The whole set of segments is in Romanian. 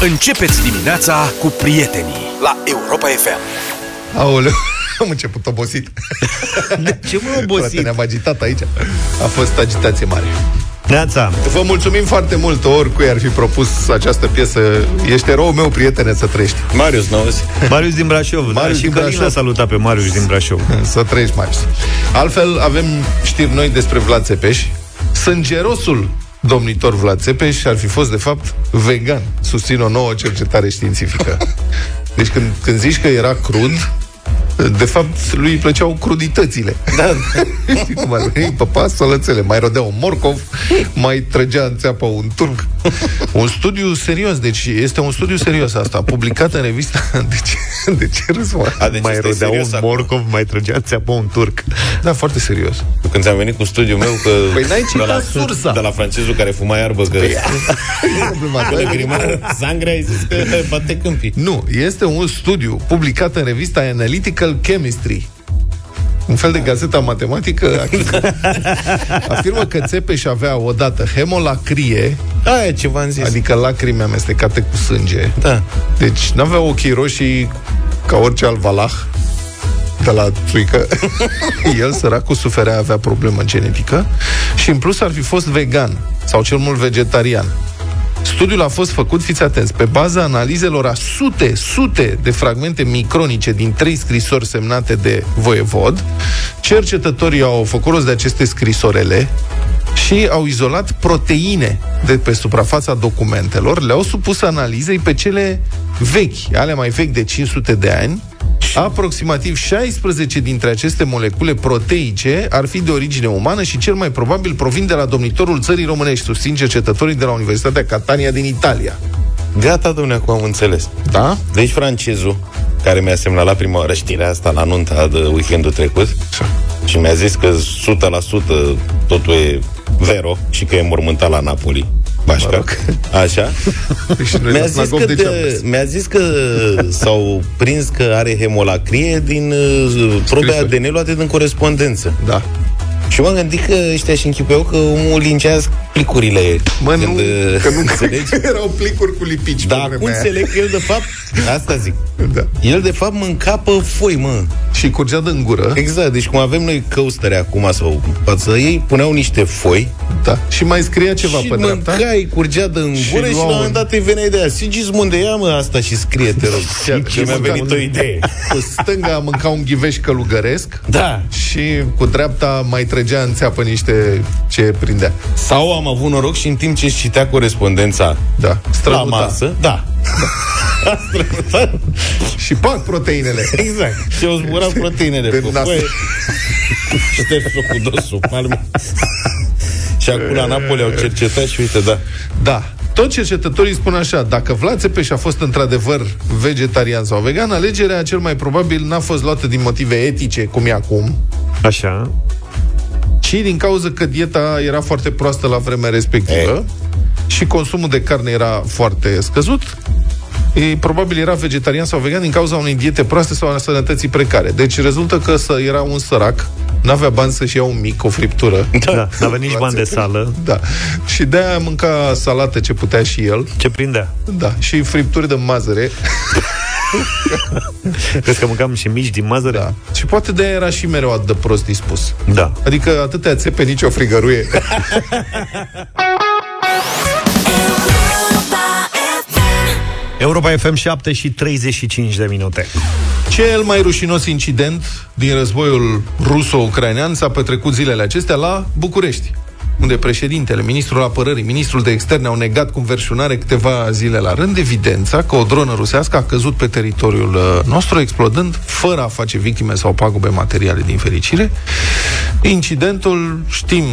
Începeți dimineața cu prietenii la Europa FM. Aoleu, am început obosit. De ce mă Frate, obosit? ne-am agitat aici. A fost agitație mare. Neața, Vă mulțumim foarte mult, oricui ar fi propus această piesă. Ești eroul meu, prietene, să trăiești. Marius, n-auzi? Marius din Brașov. Marius da, și din Călin Brașov. l-a salutat pe Marius din Brașov. Să trăiești, Marius. Altfel, avem știri noi despre Vlad Țepeș. Sângerosul domnitor Vlad Țepeș ar fi fost, de fapt, vegan. Susțin o nouă cercetare științifică. Deci când, când zici că era crud, de fapt, lui îi plăceau cruditățile. Da. Știi cum ar veni? Păpa, sălățele. Mai rodea un morcov, mai trăgea în țeapă un turc. Un studiu serios, deci este un studiu serios asta, publicat în revista... De ce, de ce râzi, mă? A, deci mai ăsta e rodea serios un acum. morcov, mai trăgea țeapă un turc. Da, foarte serios. Când ți-am venit cu studiul meu că... Păi n-ai citat de la, sursa. De la francezul care fuma iarbă că... Că le grima sangre, ai zis că bate câmpii. Nu, este un studiu publicat în revista Analytical Chemistry. Un fel de gazetă matematică afirmă că Țepeș avea odată hemolacrie, Aia ce v-am zis. adică lacrimi amestecate cu sânge. Da. Deci n-avea ochii roșii ca orice alt valah de la țuică. El, săracul, suferea, avea problemă genetică și în plus ar fi fost vegan sau cel mult vegetarian. Studiul a fost făcut, fiți atenți, pe baza analizelor a sute, sute de fragmente micronice din trei scrisori semnate de voievod. Cercetătorii au făcut rost de aceste scrisorele și au izolat proteine de pe suprafața documentelor, le-au supus analizei pe cele vechi, ale mai vechi de 500 de ani. Aproximativ 16 dintre aceste molecule proteice ar fi de origine umană și cel mai probabil provin de la domnitorul țării românești, susțin cercetătorii de la Universitatea Catania din Italia. Gata, domnule, acum am înțeles. Da? Deci francezul, care mi-a semnalat prima oară știrea asta la nunta de weekendul trecut și mi-a zis că 100% totul e vero și că e mormântat la Napoli. Bașca. Mă rog. Așa. Și noi Mi-a la zis, Snagov că de ce am mers? de, mi-a zis că s-au prins că are hemolacrie din uh, probe Scrisori. ADN luate din corespondență. Da. Și m-am gândit că ăștia și închipuiau că omul lincează plicurile. Mă, nu, când, uh, că nu înțelegi? erau plicuri cu lipici. pe Dar vremea acum aia. înțeleg că el de fapt, asta zic, Da. el de fapt mânca pe foi, mă. Și curgea din gură. Exact, deci cum avem noi căustere acum sau față ei, puneau niște foi Da. Și mai scria ceva și pe dreapta. mâncai, curgea din Și gură și, luau la un moment un- dat îi venea ideea. Sigismunde, ia mă asta și scrie, te rog. Și- Și mi-a mânca venit un- o idee. Cu stânga mânca un ghiveș călugăresc Da. și cu dreapta mai trăgea în țeapă niște ce prindea. Sau am avut noroc și în timp ce își citea corespondența Da. la Strănuta. masă, da. A strănutat. Și pac proteinele. Exact. Și au zburat proteinele Pe pe nas. foaie. Ștersul cu dosul, palme. și acum la Napoli au cercetat și uite, da. Da. Tot cercetătorii spun așa, dacă Vlad Țepeș a fost într-adevăr vegetarian sau vegan, alegerea cel mai probabil n-a fost luată din motive etice, cum e acum, Așa. Ci din cauza că dieta era foarte proastă la vremea respectivă și consumul de carne era foarte scăzut, e, probabil era vegetarian sau vegan din cauza unei diete proaste sau a sănătății precare. Deci rezultă că să era un sărac, n-avea bani să-și ia un mic, o friptură. Da, n-avea nici bani de sală. Da. Și de-aia mânca salată ce putea și el. Ce prindea? Da. Și fripturi de mazăre. Crezi că mâncam și mici din mazăre? Da. Și poate de-aia era și mereu atât de prost dispus. Da. Adică atâtea țepe, nici o frigăruie. Europa FM 7 și 35 de minute. Cel mai rușinos incident din războiul ruso-ucrainean s-a petrecut zilele acestea la București, unde președintele, ministrul apărării, ministrul de externe au negat cu înverșunare câteva zile la rând evidența că o dronă rusească a căzut pe teritoriul uh, nostru, explodând fără a face victime sau pagube materiale din fericire. Incidentul, știm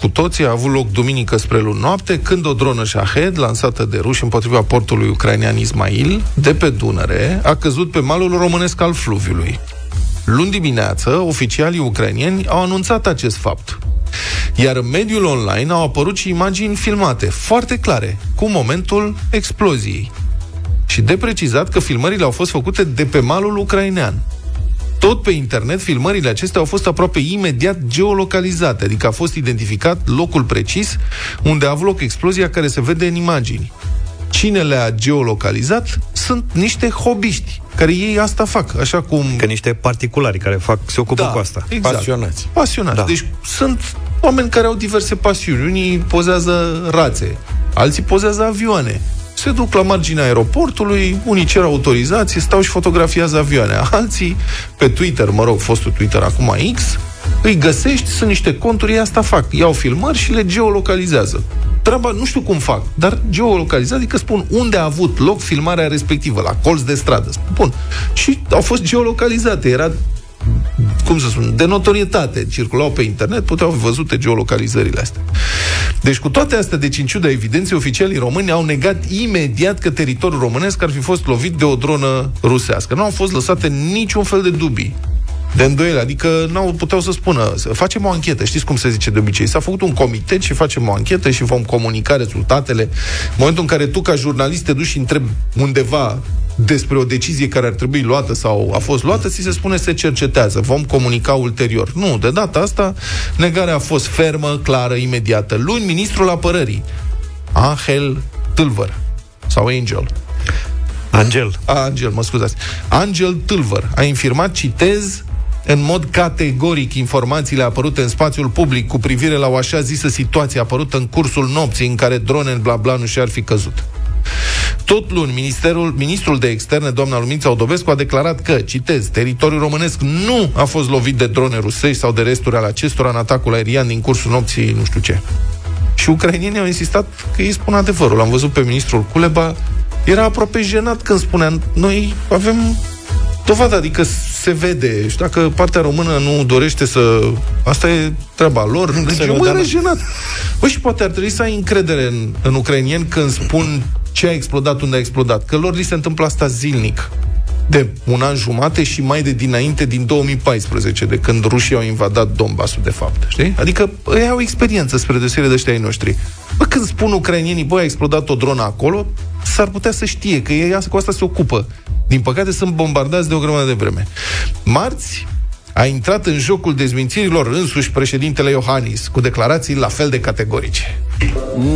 cu toții, a avut loc duminică spre luni noapte, când o dronă Shahed, lansată de ruși împotriva portului ucrainean Ismail, de pe Dunăre, a căzut pe malul românesc al fluviului. Luni dimineață, oficialii ucrainieni au anunțat acest fapt. Iar în mediul online au apărut și imagini filmate, foarte clare, cu momentul exploziei. Și de precizat că filmările au fost făcute de pe malul ucrainean. Tot pe internet, filmările acestea au fost aproape imediat geolocalizate, adică a fost identificat locul precis unde a avut loc explozia care se vede în imagini. cine le-a geolocalizat sunt niște hobiști care ei asta fac, așa cum... Că niște particulari care fac, se ocupă da, cu asta. Exact. Pasionați. Pasionați. Da. Deci sunt oameni care au diverse pasiuni. Unii pozează rațe, alții pozează avioane. Se duc la marginea aeroportului, unii cer autorizație, stau și fotografiază avioane. Alții, pe Twitter, mă rog, fostul Twitter, acum X, îi găsești, sunt niște conturi, ei asta fac. Iau filmări și le geolocalizează. Treaba, nu știu cum fac, dar geolocalizează, adică spun unde a avut loc filmarea respectivă, la colț de stradă. Spun. Și au fost geolocalizate. Era cum să spun, de notorietate, circulau pe internet, puteau fi văzute geolocalizările astea. Deci cu toate astea, deci în ciuda evidenței, oficialii români au negat imediat că teritoriul românesc ar fi fost lovit de o dronă rusească. Nu au fost lăsate niciun fel de dubii de îndoiele, adică n-au puteau să spună, să facem o anchetă, știți cum se zice de obicei, s-a făcut un comitet și facem o anchetă și vom comunica rezultatele. În momentul în care tu ca jurnalist te duci și întrebi undeva despre o decizie care ar trebui luată sau a fost luată, ți se spune se cercetează, vom comunica ulterior. Nu, de data asta negarea a fost fermă, clară, imediată. Luni, ministrul apărării, Angel Tâlvăr, sau Angel, Angel. a, Angel, mă scuzați. Angel Tâlvăr a infirmat, citez, în mod categoric informațiile apărute în spațiul public cu privire la o așa zisă situație apărută în cursul nopții în care drone bla bla nu și-ar fi căzut. Tot luni, ministerul, ministrul de externe, doamna Lumința Odobescu, a declarat că, citez, teritoriul românesc nu a fost lovit de drone rusești sau de resturi ale acestora în atacul aerian din cursul nopții nu știu ce. Și ucrainienii au insistat că ei spun adevărul. Am văzut pe ministrul Culeba, era aproape jenat când spunea, noi avem dovadă, adică se vede. Și dacă partea română nu dorește să... Asta e treaba lor. Deci Se eu vedea, mă era da. jenat. Bă, și poate ar trebui să ai încredere în, în ucrainieni când spun ce a explodat, unde a explodat. Că lor li se întâmplă asta zilnic de un an jumate și mai de dinainte din 2014, de când rușii au invadat Donbassul, de fapt. Știi? Adică ei au experiență spre deosebire de ăștia ai noștri. Bă, când spun ucrainienii, băi, a explodat o dronă acolo, s-ar putea să știe că ei cu asta se ocupă. Din păcate sunt bombardați de o grămadă de vreme. Marți, a intrat în jocul dezmințirilor însuși președintele Iohannis, cu declarații la fel de categorice.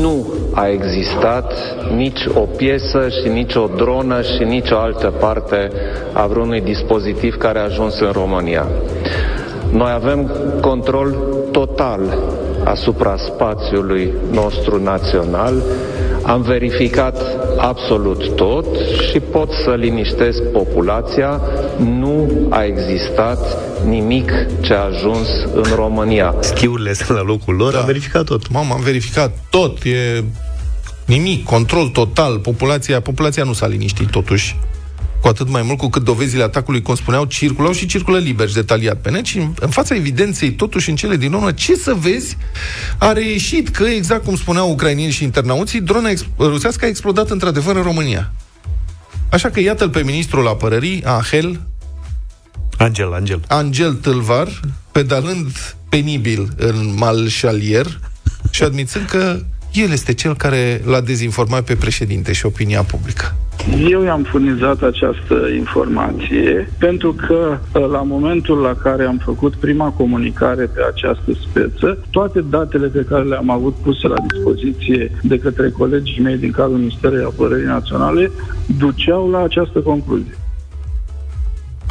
Nu a existat nici o piesă și nici o dronă și nici o altă parte a vreunui dispozitiv care a ajuns în România. Noi avem control total asupra spațiului nostru național. Am verificat absolut tot și pot să liniștesc populația. Nu a existat nimic ce a ajuns în România. Schiurile sunt la locul lor, da. am verificat tot. Mamă, am verificat tot, e nimic, control total. Populația, populația nu s-a liniștit totuși. Cu atât mai mult cu cât dovezile atacului, cum spuneau, circulau și circulă liber și detaliat pe net și în, în fața evidenței, totuși în cele din urmă, ce să vezi, a reieșit că, exact cum spuneau ucrainieni și internauții, drona ex- rusească a explodat într-adevăr în România. Așa că iată-l pe ministrul apărării, Angel, Angel, Angel. Angel Tâlvar, pedalând penibil în Malșalier și admițând că el este cel care l-a dezinformat pe președinte și opinia publică. Eu i-am furnizat această informație pentru că la momentul la care am făcut prima comunicare pe această speță, toate datele pe care le-am avut puse la dispoziție de către colegii mei din cadrul Ministerului Apărării Naționale duceau la această concluzie.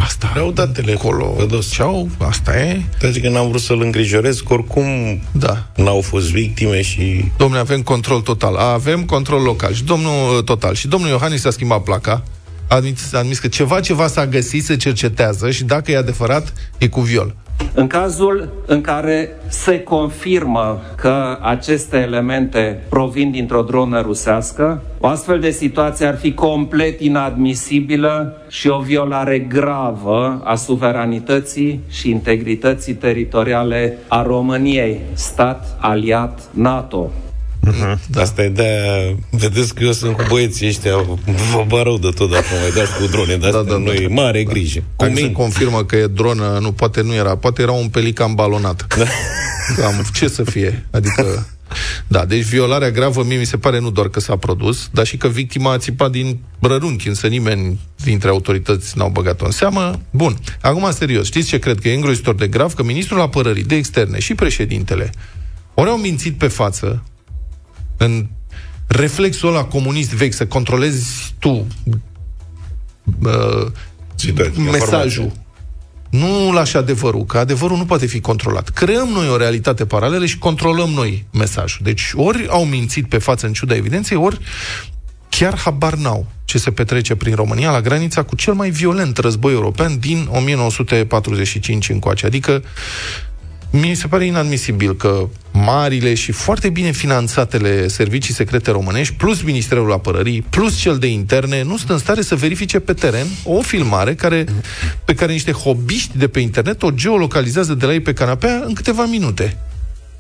Asta Vreau datele acolo. pe dos. Ceau, asta e. Dar zic că n-am vrut să-l îngrijorez, că oricum Da. n-au fost victime și... Domnule, avem control total. Avem control local. Și domnul total. Și domnul Iohannis s-a schimbat placa. A admis, a admis că ceva, ceva s-a găsit, se cercetează și dacă e adevărat, e cu viol. În cazul în care se confirmă că aceste elemente provin dintr-o dronă rusească, o astfel de situație ar fi complet inadmisibilă și o violare gravă a suveranității și integrității teritoriale a României, stat aliat NATO. Da. Asta e de Vedeți că eu sunt cu băieții ăștia Vă bă rău de tot dacă mai dați cu drone Dar Da, da, da, da, noi da. mare grijă Cu Dacă se mine confirmă că e dronă, nu, poate nu era, poate era un pelican balonat. Da. Am, ce să fie? Adică... Da, deci violarea gravă mie mi se pare nu doar că s-a produs, dar și că victima a țipat din rărunchi, însă nimeni dintre autorități n-au băgat-o în seamă. Bun, acum serios, știți ce cred că e îngrozitor de grav? Că ministrul apărării de externe și președintele ori au mințit pe față în reflexul ăla comunist vechi, să controlezi tu uh, Situația, mesajul. Nu lași adevărul, că adevărul nu poate fi controlat. Creăm noi o realitate paralelă și controlăm noi mesajul. Deci ori au mințit pe față în ciuda evidenței, ori chiar habar n-au ce se petrece prin România la granița cu cel mai violent război european din 1945 încoace. Adică mi se pare inadmisibil că marile și foarte bine finanțatele servicii secrete românești, plus Ministerul Apărării, plus cel de interne, nu sunt în stare să verifice pe teren o filmare care, pe care niște hobiști de pe internet o geolocalizează de la ei pe canapea în câteva minute.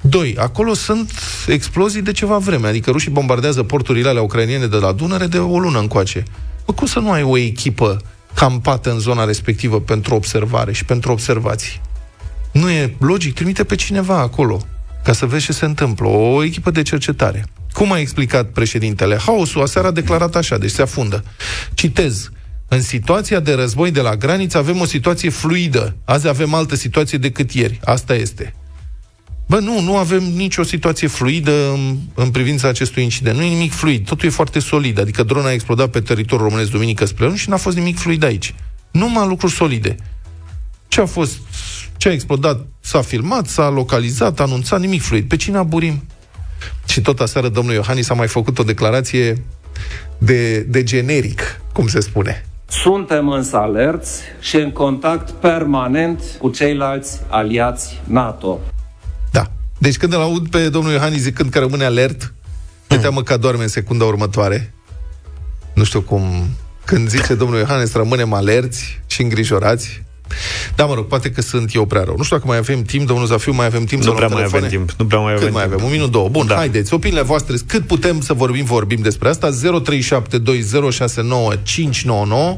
Doi, acolo sunt explozii de ceva vreme, adică rușii bombardează porturile alea ucrainiene de la Dunăre de o lună încoace. Bă, cum să nu ai o echipă campată în zona respectivă pentru observare și pentru observații? Nu e logic, trimite pe cineva acolo ca să vezi ce se întâmplă, o echipă de cercetare. Cum a explicat președintele? Haosul aseară a declarat așa, deci se afundă. Citez. În situația de război de la graniță avem o situație fluidă. Azi avem altă situație decât ieri. Asta este. Bă, nu, nu avem nicio situație fluidă în, în privința acestui incident. Nu e nimic fluid, totul e foarte solid. Adică drona a explodat pe teritoriul românesc duminică spre luni și n-a fost nimic fluid aici. Numai lucruri solide. Ce a fost, ce a explodat, s-a filmat, s-a localizat, a anunțat, nimic fluid. Pe cine aburim? Și tot aseară domnul Iohannis a mai făcut o declarație de, de generic, cum se spune. Suntem însă alerți și în contact permanent cu ceilalți aliați NATO. Da. Deci când îl aud pe domnul Iohannis zicând că rămâne alert, mi teamă că doarme în secunda următoare. Nu știu cum... Când zice domnul Iohannis, rămânem alerți și îngrijorați, da, mă rog, poate că sunt eu prea rău. Nu știu dacă mai avem timp, domnul Zafiu, mai avem timp Nu să prea luăm mai avem telefoane? timp. Nu prea mai Cât avem mai timp. avem? Un minut, două. Bun, Da. haideți, opiniile voastre, cât putem să vorbim, vorbim despre asta. 0372069599.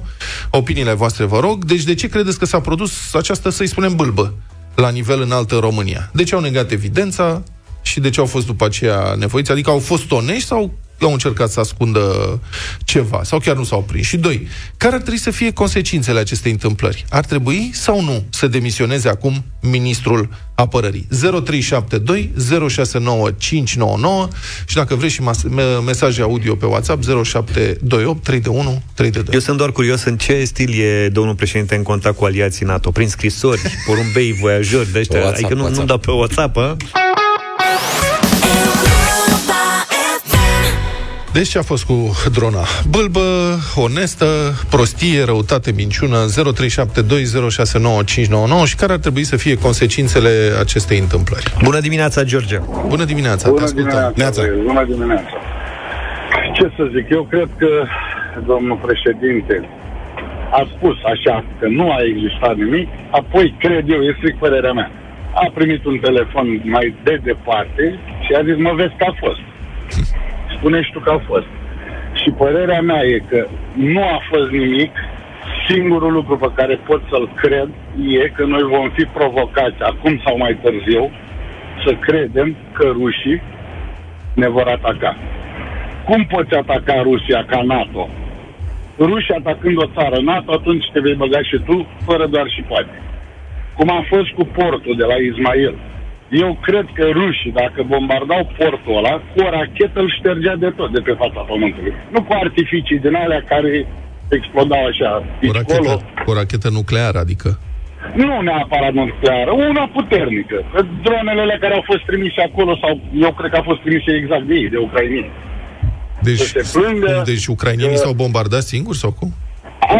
Opiniile voastre, vă rog. Deci de ce credeți că s-a produs această, să-i spunem, bâlbă la nivel înalt în România? De ce au negat evidența și de ce au fost după aceea nevoiți? Adică au fost onești sau au încercat să ascundă ceva sau chiar nu s-au prins. Și doi, care ar trebui să fie consecințele acestei întâmplări? Ar trebui sau nu să demisioneze acum ministrul apărării? 0372 069599 și dacă vreți și mas- me- mesaje audio pe WhatsApp 0728 321 322. Eu sunt doar curios în ce stil e domnul președinte în contact cu aliații NATO. Prin scrisori, porumbei, voiajori de ăștia. WhatsApp, adică nu, nu WhatsApp. dau pe WhatsApp, a? Deci ce a fost cu drona? Bâlbă, onestă, prostie, răutate, minciună 0372069599 și care ar trebui să fie consecințele acestei întâmplări? Bună dimineața, George. Bună dimineața, te Bună ascultăm. dimineața, Neața. băieți, bună dimineața. Ce să zic, eu cred că domnul președinte a spus așa că nu a existat nimic, apoi cred eu, e strict părerea mea, a primit un telefon mai de departe și a zis, mă vezi că a fost. Spune și tu că a fost. Și părerea mea e că nu a fost nimic, singurul lucru pe care pot să-l cred e că noi vom fi provocați acum sau mai târziu să credem că rușii ne vor ataca. Cum poți ataca Rusia ca NATO? Rusia atacând o țară NATO, atunci te vei băga și tu, fără doar și poate. Cum a fost cu portul de la Ismail. Eu cred că rușii, dacă bombardau portul ăla, cu o rachetă îl ștergea de tot de pe fața pământului. Nu cu artificii din alea care explodau așa. O Pici rachetă, colo. o rachetă nucleară, adică. Nu neapărat nucleară, una puternică. Că Dronele alea care au fost trimise acolo, sau eu cred că au fost trimise exact de ei, de ucrainieni. Deci, Să se plângă cum, deci ucrainienii că- s-au bombardat singuri sau cum?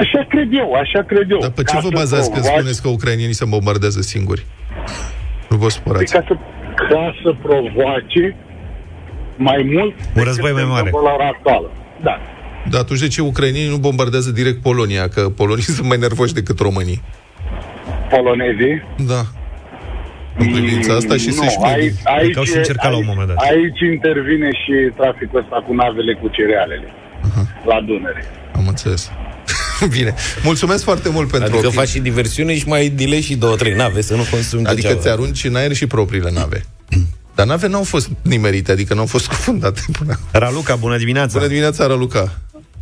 Așa cred eu, așa cred eu. Dar pe ce Ca vă să bazați când provoace- spuneți că ucrainienii se bombardează singuri? Nu vă Păi supărați. ca să, ca să provoace mai mult Un război mai mare. la ora actuală. Da. Dar atunci de ce ucrainienii nu bombardează direct Polonia? Că polonii sunt mai nervoși decât românii. Polonezii. Da. În privința asta și nu, să-și aici, aici, Că au și încercat la un moment dat. Aici intervine și traficul ăsta cu navele cu cerealele. La Dunăre. Am înțeles. Bine. Mulțumesc foarte mult pentru Adică opinii. faci și diversiune și mai delay și două, trei nave, să nu consumi Adică degeaba. ți arunci în aer și propriile nave. Dar nave n-au fost nimerite, adică n-au fost scufundate până. Raluca, bună dimineața. Bună dimineața, Raluca.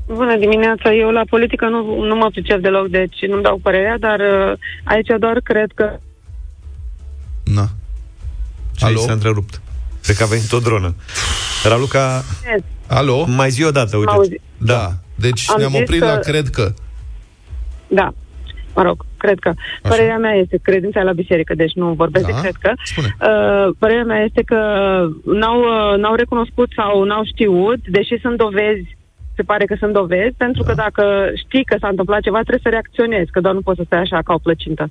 Bună dimineața, eu la politică nu, nu mă pricep deloc, deci nu-mi dau părerea, dar uh, aici doar cred că Na. Și aici Alo? s-a întrerupt. Cred că a venit o dronă. Raluca, Alo? Mai zi o dată, uite. Auzi. Da. Deci Am ne-am zis oprit că- la cred că. Da. Mă rog, cred că. Părerea mea este credința la biserică, deci nu vorbesc Da. de cred că. Spune. Uh, părerea mea este că n-au, uh, n-au recunoscut sau n-au știut, deși sunt dovezi, se pare că sunt dovezi, pentru că dacă știi că s-a întâmplat ceva, trebuie să reacționezi, că doar nu poți să stai așa ca o plăcintă.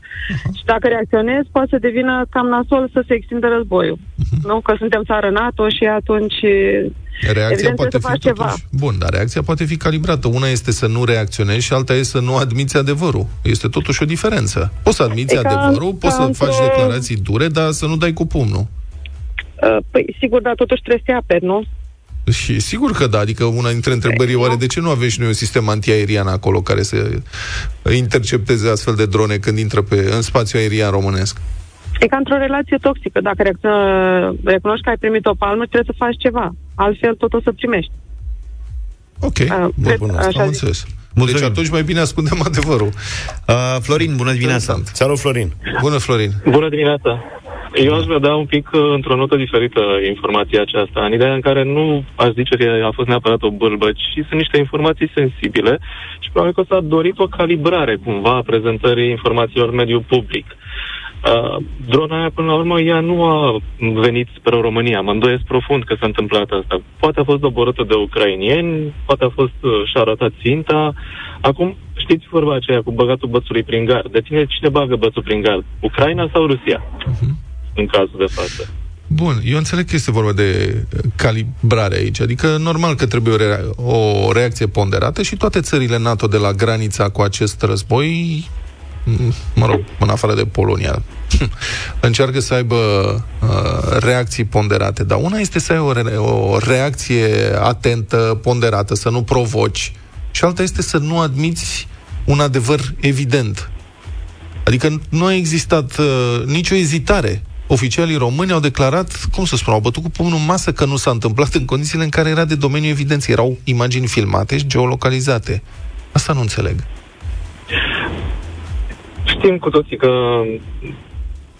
Și dacă reacționezi, poate să devină cam nasol să se extindă războiul. Nu? Că suntem țară NATO și atunci Reacția Evident, poate trebuie fi să faci totuși... ceva. Bun, dar reacția poate fi calibrată. Una este să nu reacționezi și alta este să nu admiți adevărul. Este totuși o diferență. Poți să admiți E ca- adevărul, poți ca să faci într-o- declarații dure, dar să nu dai cu pumnul. Uh, Păi, sigur, dar totuși trebuie să te aperi, nu? Și sigur că da, adică una dintre întrebări e oare de ce nu avem și noi un sistem antiaerian acolo care să intercepteze astfel de drone când intră pe, în spațiu aerian românesc? E ca într-o relație toxică. Dacă reacționă, recunoști că ai primit o palmă, trebuie să faci ceva. Altfel, tot o să primești. Ok, Uh, bun, cred- bun, asta așa am zic. înțeles. Mulțumim. Deci atunci mai bine ascundem adevărul. Uh, Florin, bună dimineața. Interesant. Salut, Florin. Bună, Florin. Bună dimineața! Eu aș vedea un pic uh, într-o notă diferită informația aceasta, în ideea în care nu aș zice că a fost neapărat o bâlbă, ci sunt niște informații sensibile și probabil că s-a dorit o calibrare cumva a prezentării informațiilor în mediul public. Uh, drona aia, până la urmă, ea nu a venit spre România. Mă îndoiesc profund că s-a întâmplat asta. Poate a fost doborâtă de ucrainieni, poate a fost uh, și-a arătat ținta. Acum, știți vorba aceea cu băgatul bățului prin gard. De tine cine bagă bățul prin gard? Ucraina sau Rusia? În cazul de față. Bun, eu înțeleg că este vorba de uh, calibrare aici, adică normal că trebuie o, rea- o reacție ponderată și toate țările NATO de la granița cu acest război, m, mă rog, în afară de Polonia, încearcă să aibă uh, reacții ponderate, dar una este să ai o, re- o reacție atentă, ponderată, să nu provoci, și alta este să nu admiți un adevăr evident. Adică nu a existat uh, nicio ezitare. Oficialii români au declarat, cum să spun, au bătut cu pumnul în masă că nu s-a întâmplat în condițiile în care era de domeniu evidenței. Erau imagini filmate și geolocalizate. Asta nu înțeleg. Știm cu toții că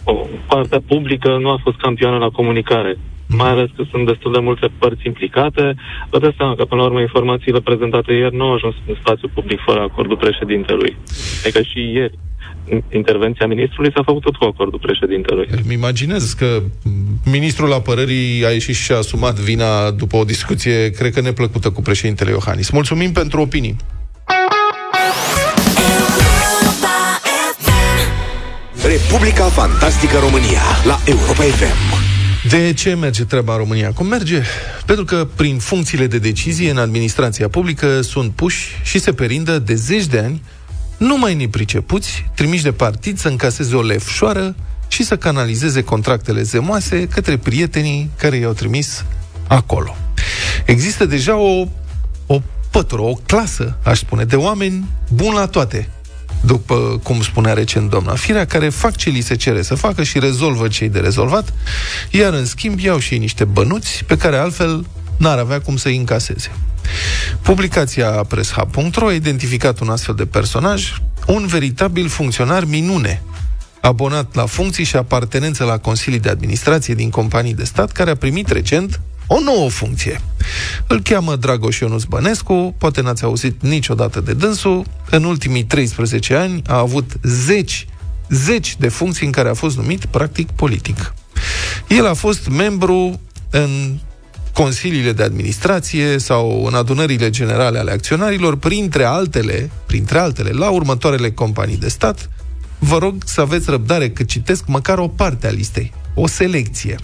o, partea publică nu a fost campioană la comunicare. Mai ales că sunt destul de multe părți implicate. Vă dați seama că, până la urmă, informațiile prezentate ieri nu au ajuns în spațiu public fără acordul președintelui. Adică și ieri intervenția ministrului s-a făcut tot cu acordul președintelui. Îmi imaginez că ministrul apărării a ieșit și a asumat vina după o discuție, cred că neplăcută cu președintele Iohannis. Mulțumim pentru opinii. Republica Fantastică România la Europa FM. De ce merge treaba în România? Cum merge? Pentru că prin funcțiile de decizie în administrația publică sunt puși și se perindă de zeci de ani numai nepricepuți, trimiși de partid să încaseze o lefșoară și să canalizeze contractele zemoase către prietenii care i-au trimis acolo. Există deja o, o pătură, o clasă, aș spune, de oameni buni la toate, după cum spunea recent doamna Firea, care fac ce li se cere să facă și rezolvă cei de rezolvat, iar în schimb iau și ei niște bănuți pe care altfel n-ar avea cum să-i încaseze. Publicația presshub.ro a identificat un astfel de personaj, un veritabil funcționar minune, abonat la funcții și apartenență la consilii de administrație din companii de stat, care a primit recent o nouă funcție. Îl cheamă Dragoș Ionuț Bănescu, poate n-ați auzit niciodată de dânsul, în ultimii 13 ani a avut zeci, zeci de funcții în care a fost numit practic politic. El a fost membru în consiliile de administrație sau în adunările generale ale acționarilor, printre altele, printre altele, la următoarele companii de stat, vă rog să aveți răbdare că citesc măcar o parte a listei, o selecție.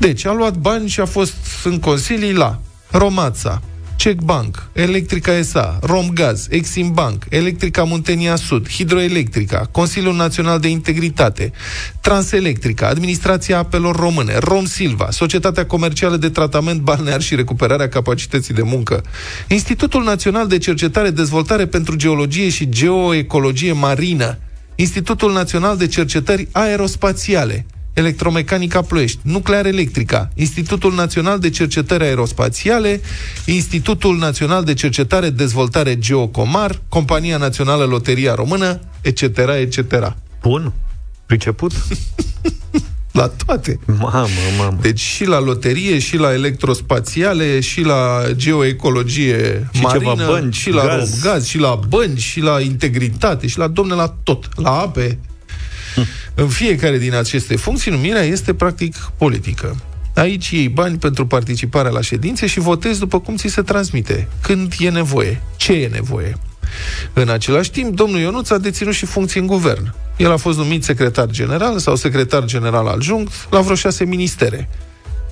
Deci, a luat bani și a fost în consilii la Romața, Czech Bank, Electrica SA, Romgaz, Exim Bank, Electrica Muntenia Sud, Hidroelectrica, Consiliul Național de Integritate, Transelectrica, Administrația Apelor Române, Rom Silva, Societatea Comercială de Tratament Balnear și Recuperarea Capacității de Muncă, Institutul Național de Cercetare Dezvoltare pentru Geologie și Geoecologie Marină, Institutul Național de Cercetări Aerospațiale, Electromecanica Ploiești, Nuclear Electrica, Institutul Național de Cercetări Aerospațiale, Institutul Național de Cercetare Dezvoltare Geocomar, Compania Națională Loteria Română, etc., etc. Bun. Priceput? La toate. Mamă, mamă. Deci și la loterie, și la electrospațiale, și la geoecologie Și marină, ceva bănci, și la gaz. gaz, și la bănci, și la integritate, și la domne la tot, la ape. În fiecare din aceste funcții, numirea este practic politică. Aici iei bani pentru participarea la ședințe și votezi după cum ți se transmite, când e nevoie, ce e nevoie. În același timp, domnul Ionuț a deținut și funcții în guvern. El a fost numit secretar general sau secretar general adjunct la vreo șase ministere.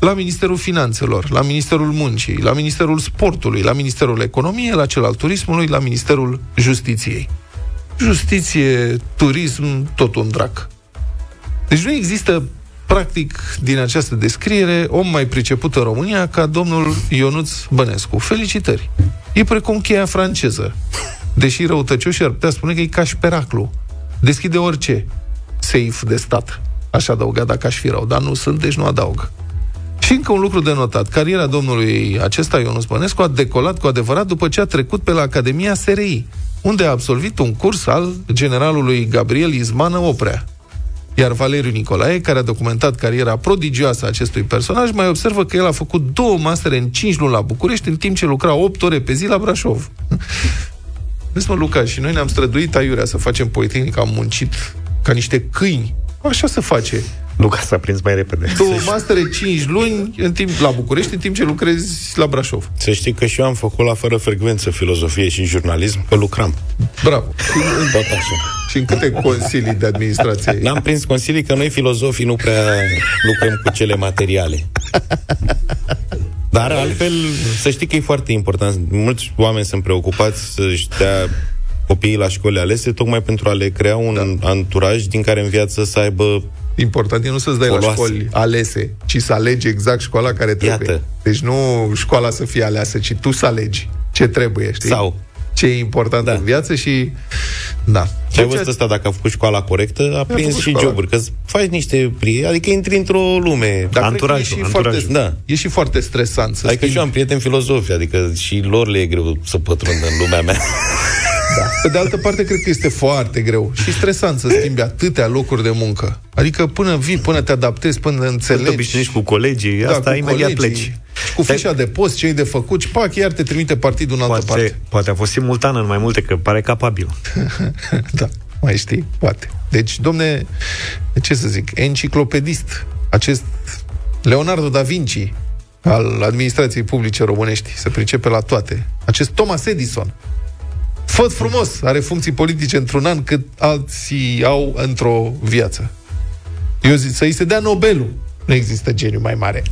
La Ministerul Finanțelor, la Ministerul Muncii, la Ministerul Sportului, la Ministerul Economiei, la cel al Turismului, la Ministerul Justiției. Justiție, turism, tot un drac. Deci nu există, practic, din această descriere, om mai priceput în România ca domnul Ionuț Bănescu. Felicitări! E precum cheia franceză. Deși răutăcioșii ar putea spune că e ca șperaclu. Deschide orice safe de stat. Aș adăuga dacă aș fi rău, dar nu sunt, deci nu adaug. Și încă un lucru de notat. Cariera domnului acesta, Ionuț Bănescu, a decolat cu adevărat după ce a trecut pe la Academia SRI, unde a absolvit un curs al generalului Gabriel Izmană Oprea. Iar Valeriu Nicolae, care a documentat cariera prodigioasă a acestui personaj, mai observă că el a făcut două mastere în 5 luni la București, în timp ce lucra 8 ore pe zi la Brașov. Vezi, mă, Luca, și noi ne-am străduit aiurea să facem Politehnic, am muncit ca niște câini. Așa se face. Luca s-a prins mai repede. Două mastere, 5 luni în timp, la București, în timp ce lucrezi la Brașov. Să știi că și eu am făcut la fără frecvență filozofie și jurnalism, că lucram. Bravo. Tot așa. Și în câte consilii de administrație? N-am prins consilii că noi filozofii nu prea lucrăm cu cele materiale. Dar altfel, să știi că e foarte important. Mulți oameni sunt preocupați să-și dea copiii la școli alese, tocmai pentru a le crea un da. anturaj din care în viață să aibă Important e nu să-ți dai la Foloase. școli alese, ci să alegi exact școala care trebuie. Iată. Deci nu școala să fie aleasă, ci tu să alegi ce trebuie, știi? Sau. Ce e important Da. în viață și... Da. Și ai văzut ăsta, dacă a făcut școala corectă, a prins făcut și școala. joburi. Că faci niște prieteni, adică intri într-o lume. Dar Anturajul, cred că e și anturajul. Foarte, Da. E și foarte stresant să Adică schimbi- și eu am prieteni filozofi, adică și lor le e greu să pătrundă în lumea mea. Da. Pe de altă parte, cred că este foarte greu și stresant să schimbi atâtea locuri de muncă. Adică până vii, până te adaptezi, până Când te înțelegi. obișnuiești cu colegii, Da, asta cu imediat colegii, pleci. Cu fișa de post, ce ai de făcut și pac, iar te trimite partidul în altă Poate, parte. poate a fost simultan în mai multe, că pare capabil. da, mai știi? Poate. Deci, domne, ce să zic, enciclopedist, acest Leonardo da Vinci al administrației publice românești, se pricepe la toate. Acest Thomas Edison, Făt frumos, are funcții politice într-un an cât alții au într-o viață. Eu zic să-i se dea Nobelul. Nu există geniu mai mare.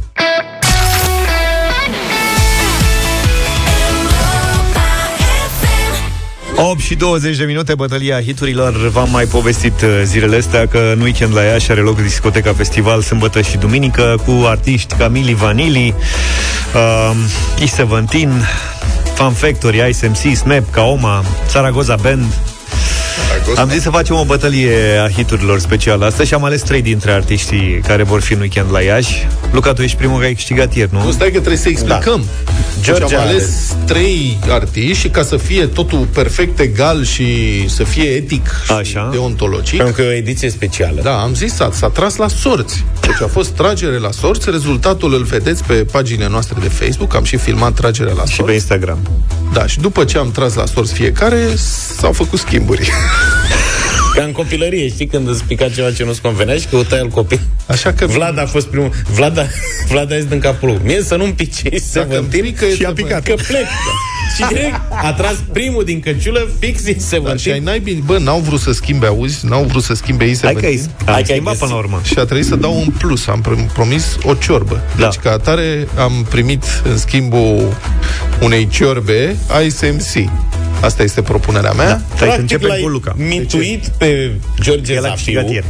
8 și 20 de minute, bătălia hiturilor. V-am mai povestit uh, zilele astea că în weekend la Iași are loc discoteca festival sâmbătă și duminică cu artiști ca Mili Vanilli, uh, E17, Fan Factory, Ice MC, Snap, Kaoma, Zaragoza Band. Am zis să facem o bătălie a hiturilor specială asta și am ales trei dintre artiștii care vor fi în weekend la Iași. Luca, tu ești primul care ai câștigat ieri, nu? Nu, stai că trebuie să explicăm. Da. George Deci am a ales ales. trei artiști și ca să fie totul perfect egal și să fie etic Așa. și deontologic, Pentru că e o ediție specială. da, am zis, s-a, s-a tras la sorți. Deci a fost tragere la sorți, rezultatul îl vedeți pe paginile noastre de Facebook, am și filmat tragerea la Și pe sorți. Instagram. Da, și după ce am tras la sorți fiecare, s-au făcut schimburi. Ca în copilărie, știi, când îți pica ceva ce nu-ți convenea și căutai al copil. Așa că Vlad a fost primul. Vlad a, Vlad a zis din capul lui. Mie să nu-mi pice să Dacă vă îmi pică, și a să picat. vă- Că plec. și direct a tras primul din căciulă fix se da, vă și ai naibii, bă, n-au vrut să schimbe, auzi, n-au vrut să schimbe ei Hai că ai, să ai Hai că ai schimbat găsit. până la urmă. și a trebuit să dau un plus. Am pr- promis o ciorbă. Da. Deci, ca atare, am primit în schimbul unei ciorbe ISMC. Asta este propunerea mea. Da. Hai să Practic începem l-ai cu Luca. mituit pe George El a câștigat Zafiu. ieri.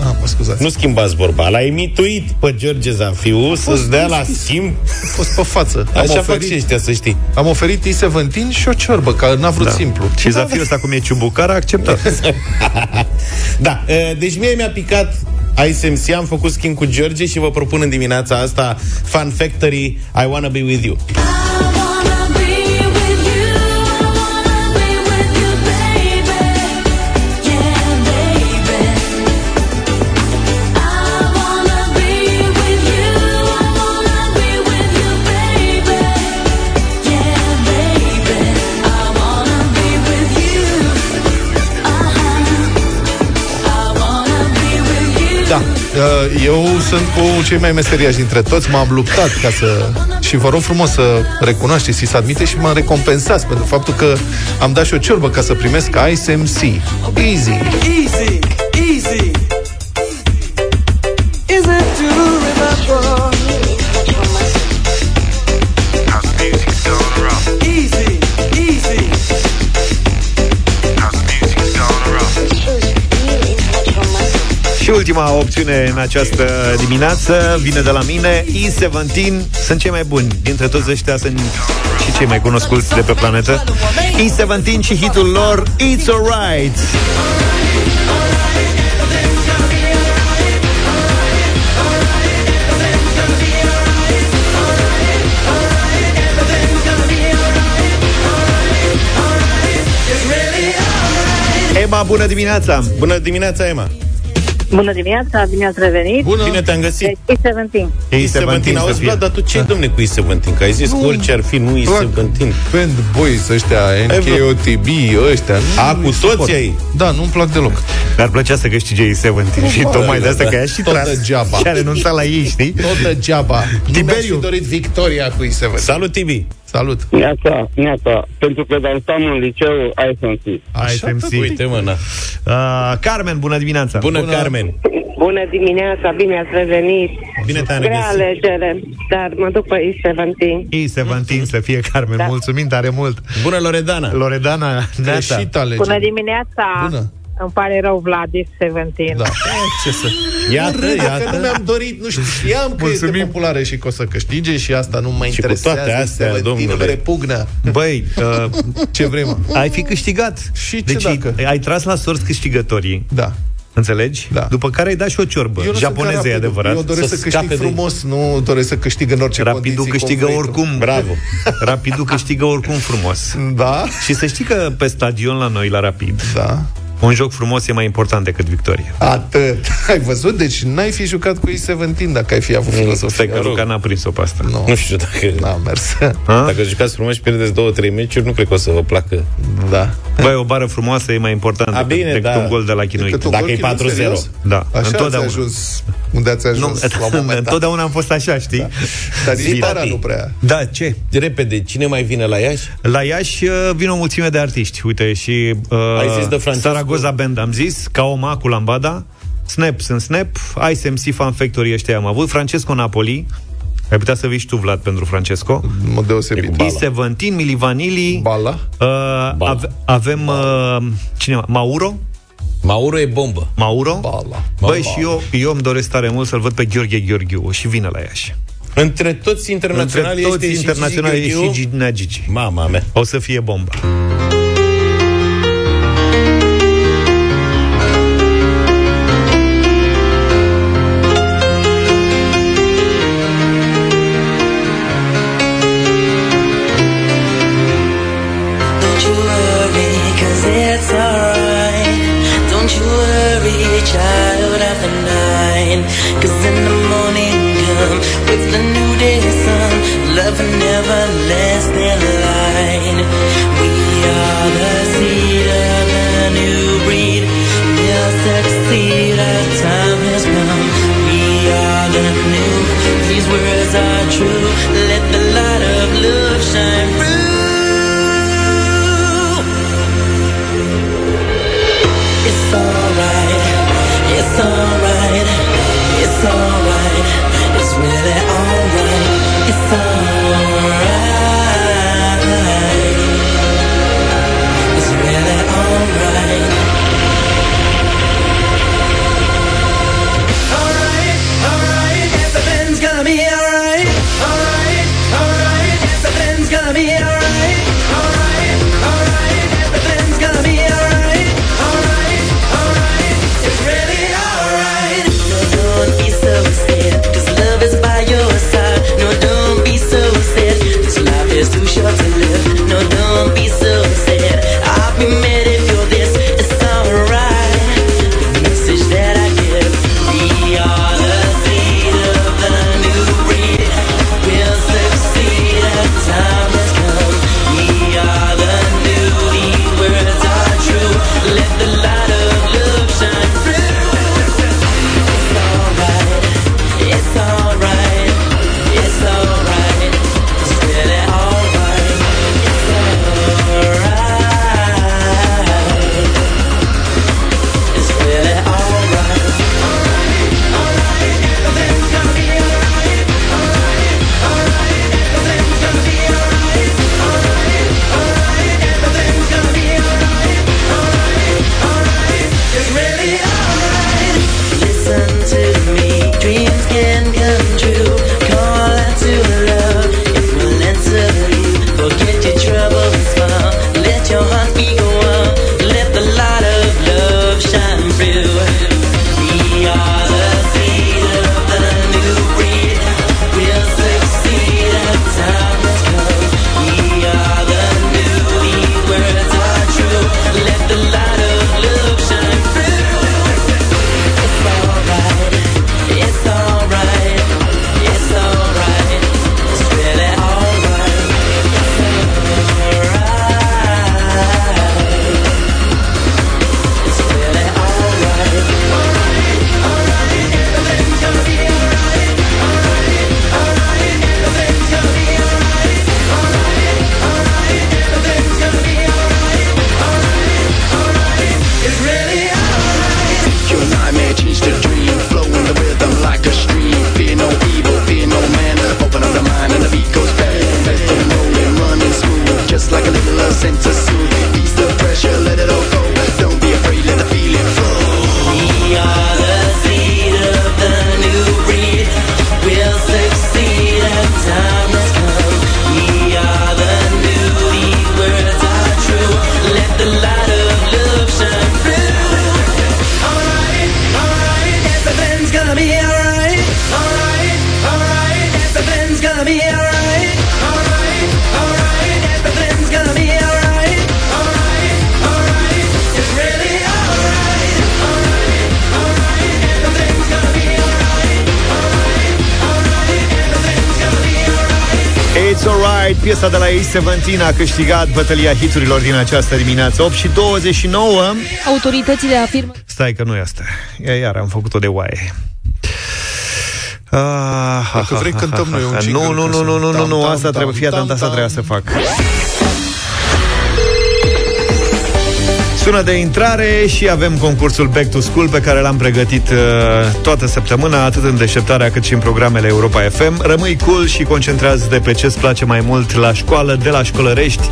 Ah, mă scuzați. Nu schimbați vorba. L-ai mituit pe George Zafiu să-ți dea la schimb. A fost pe față. Am Așa fac și oferit, ăștia, să știi. am oferit I-17 și o ciorbă, că n-a vrut Da. simplu. Și Zafiu ăsta cum e ciubucar a acceptat. Da, e, deci mie mi-a picat ISMC, am făcut schimb cu George și vă propun în dimineața asta Fun Factory, I Wanna Be With You. Eu sunt cu cei mai meseriași dintre toți, m-am luptat ca să... Și vă rog frumos să recunoașteți și să admite și mă recompensați pentru faptul că am dat și o ciorbă ca să primesc Ice MC. Easy. Easy, easy. Ultima opțiune în această dimineață. Vine de la mine. E17 sunt cei mai buni Dintre toți ăștia. Sunt și cei mai cunoscuți de pe planetă. E17 și hitul lor It's Alright. Emma, bună dimineața! Bună dimineața, Emma! Bună dimineața, bine ați revenit. Bună. Bine te-am găsit! Deci, E17. E17, auzi, fie. Vlad, dar tu ce domne cu E17? Că ai zis că orice ar fi, nu E17. Band boys ăștia, NKOTB, ăștia. nu- A, cu nu-i suport. toți ai? Da, nu-mi plac deloc. Mi-ar plăcea să câștige E17 Și tocmai de asta că ea și Tot tras degeaba. Și a renunțat la ei, știi? Tot degeaba. Nu mi-aș Tiberiu. fi dorit victoria cu I7. Salut, Tibi! Salut. Neața, neața, pentru că dansam în liceu ISMC. ISMC. Uite, mă, na. Uh, Carmen, bună dimineața! Bună, Carmen! Bună dimineața, bine ați revenit. Bine te-am Grea regăsit. alegere, dar mă duc pe E17. E17 să fie Carmen, Da. mulțumim tare mult Bună, Loredana! Loredana, Neața Greșit alegere. Bună dimineața. Bună. Îmi pare rău, Vlad, E17. Da. Ce să... Iată, Râde că nu iată. mi-am dorit, nu știu, știam că este Mulțumim. populară și că o să câștige și asta nu mă Și cu interesează. toate astea, Seventeen domnule. mă repugnă. Băi, uh, Ce vrei, mă? ai fi câștigat Și ce Deci dacă? ai tras la sorți câștigătorii Da. Înțelegi? Da. După care ai dat și o ciorbă Eu nu sunt ca Japoneză, e Rapidul. adevărat Eu doresc Să să, câștig scape de- frumos, nu doresc să câștig în orice Rapidul condiții câștigă conflictul. oricum Bravo. Rapidul câștigă oricum frumos Da? Și să știi că pe stadion la noi, la Rapid Da. Un joc frumos e mai important decât victoria Atât. Ai văzut? Deci n-ai fi jucat cu I-17 dacă ai fi avut filosofia. Stai că Luca n-a prins-o pe asta Nu. Nu știu dacă... N-a mers. Ha? Dacă jucați frumos și pierdeți două, trei meciuri, nu cred că o să vă placă. Da. Băi, o bară frumoasă e mai importantă A, decât, bine, decât da. un gol de la chinuit Decât un Dacă gol e chinuit, 4-0. serios? Da, Așa întotdeauna. ați ajuns unde ați ajuns Nu, la un moment dat. întotdeauna am fost așa, știi? Dar nici Zi, para tati. nu prea. Da, ce? Repede, cine mai vine la Iași? La Iași uh, vin o mulțime de artiști. Uite, și uh, Ai zis de Francesco? Saragoza Band am zis, Kaoma cu Lambada, Snap sunt Snap, Ice MC Fan Factory ăștia am avut, Francesco Napoli, ai putea să vii și tu, Vlad, pentru Francesco. În mod deosebit. E17, Mili Vanilli, Bala. uh, ave- avem uh, cine? Mauro? Mauro e bombă. Mauro? Bala. Băi, și eu, eu îmi doresc tare mult să-l văd pe Gheorghe Gheorghiu și vine la Iași. Între toți internaționali Între toți este internaționali și e Gigi și Gheorghiu? Gigi Gigi. Mama mea. O să fie bomba. Child of the night. Cause in the morning come with the new day sun. Love never last in the earth. Piesa de la A17 a câștigat bătălia hiturilor din această dimineață 8 și 29 Autoritățile afirmă Stai că nu e asta Ia, Iar am făcut-o de oaie Ah, Dacă vrei, cântăm noi un jingle Nu, nu, ca nu, să- nu, nu, nu, tam, nu, tam, asta tam, trebuie, fii atent, tam, asta tam. trebuia să fac. Sună de intrare și avem concursul Back to School pe care l-am pregătit uh, toată săptămâna, atât în deșteptarea cât și în programele Europa FM. Rămâi cool și concentrează de pe ce-ți place mai mult la școală, de la școlărești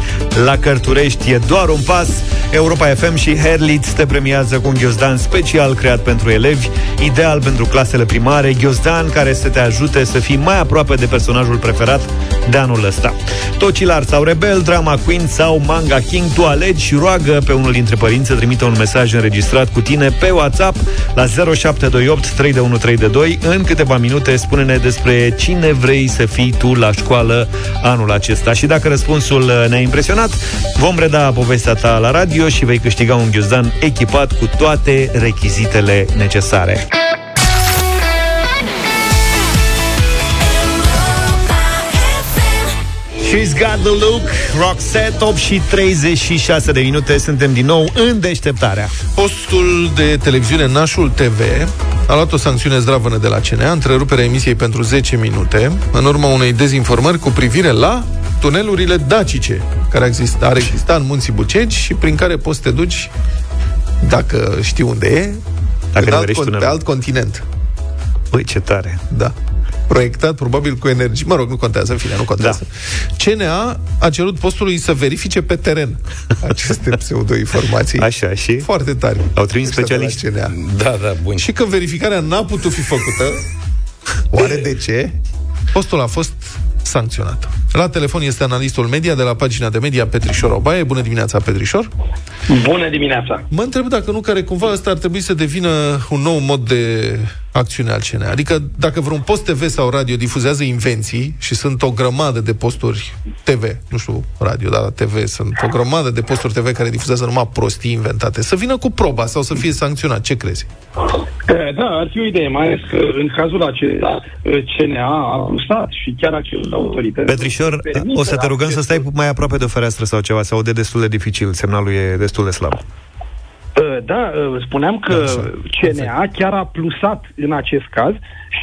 la cărturești. E doar un pas. Europa FM și Herlitz te premiază cu un ghiozdan special creat pentru elevi, ideal pentru clasele primare, ghiozdan care să te ajute să fii mai aproape de personajul preferat de anul ăsta. Tocilar sau Rebel, Drama Queen sau Manga King, tu alegi și roagă pe unul dintre părinți să trimită un mesaj înregistrat cu tine pe WhatsApp la 0728 3132. În câteva minute spune-ne despre cine vrei să fii tu la școală anul acesta. Și dacă răspunsul uh, ne-a impresionat, vom reda povestea ta la radio și vei câștiga un ghiozdan echipat cu toate rechizitele necesare. She's got the look, Roxette, 8 și 36 de minute, suntem din nou în deșteptarea. Postul de televiziune Nașul TV a luat o sancțiune zdravănă de la CNA, întreruperea emisiei pentru 10 minute, în urma unei dezinformări cu privire la tunelurile dacice, care exist, ar exista în Munții Bucegi și prin care poți să te duci, dacă știi unde e, Dacă în alt, nimerești con- pe tunelul. alt continent. Băi, ce tare. Da. Proiectat probabil cu energie. Mă rog, nu contează, în fine, nu contează. Da. CNA a cerut postului să verifice pe teren aceste pseudo-informații. Așa, și? Foarte tare. Au trimis Ăștia de la specialiști. CNA. Da, da, bun. Și că verificarea n-a putut fi făcută, oare de ce? Postul a fost sancționat. La telefon este analistul media de la pagina de media Petrișor Obaie. Bună dimineața, Petrișor! Bună dimineața! Mă întreb dacă nu care cumva ăsta ar trebui să devină un nou mod de acțiune al CNA. Adică dacă vreun post TV sau radio difuzează invenții și sunt o grămadă de posturi TV, nu știu radio, dar la TV sunt o grămadă de posturi TV care difuzează numai prostii inventate, să vină cu proba sau să fie sancționat. Ce crezi? Eh, Da, ar fi o idee, mai ales că în cazul acesta eh, CNA a apusat și chiar a cerut autorități. Petrișor, o să te rugăm să stai mai aproape de o fereastră sau ceva, se aude destul de dificil, semnalul e destul de slab. Eh, Da, eh, spuneam că CNA chiar a plusat în acest caz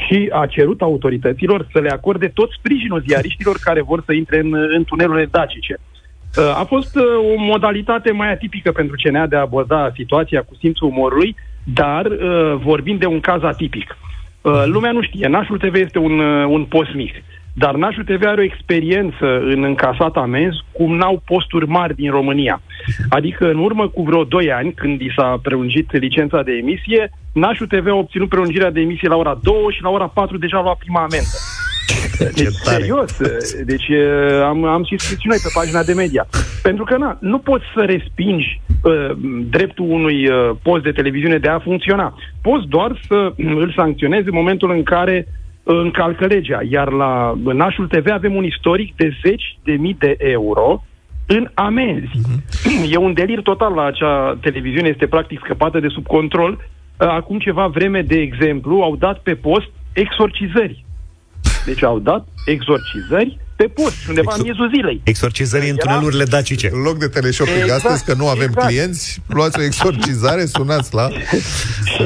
și a cerut autorităților să le acorde tot sprijinul ziariștilor care vor să intre în, în tunelurile dacice. Eh, A fost eh, o modalitate mai atipică pentru CNA de a aborda situația cu simțul umorului, dar eh, vorbim de un caz atipic. Uh, Lumea nu știe, Nașul TV este un, uh, un post mic, dar Nașul TV are o experiență în încasat amenzi cum n-au posturi mari din România. Adică în urmă cu vreo 2 ani, când i s-a prelungit licența de emisie, Nașul TV a obținut prelungirea de emisie la ora 2 și la ora 4 deja a luat prima amendă. Deci, serios, deci uh, am, am și scris și noi pe pagina de media. Pentru că na, nu poți să respingi uh, dreptul unui uh, post de televiziune de a funcționa. Poți doar să uh, îl sancționezi în momentul în care uh, încalcă legea. Iar la Nașul TV avem un istoric de zeci de mii de euro în amenzi. E un delir total la acea televiziune, este practic scăpată de sub control. Uh, Acum ceva vreme, de exemplu, au dat pe post exorcizări. Deci au dat exorcizări pe post, undeva în miezul zilei. Exorcizării în tunelurile dacice. În loc de teleshopping Exact, astăzi, că nu avem exact. clienți, luați o exorcizare, sunați la...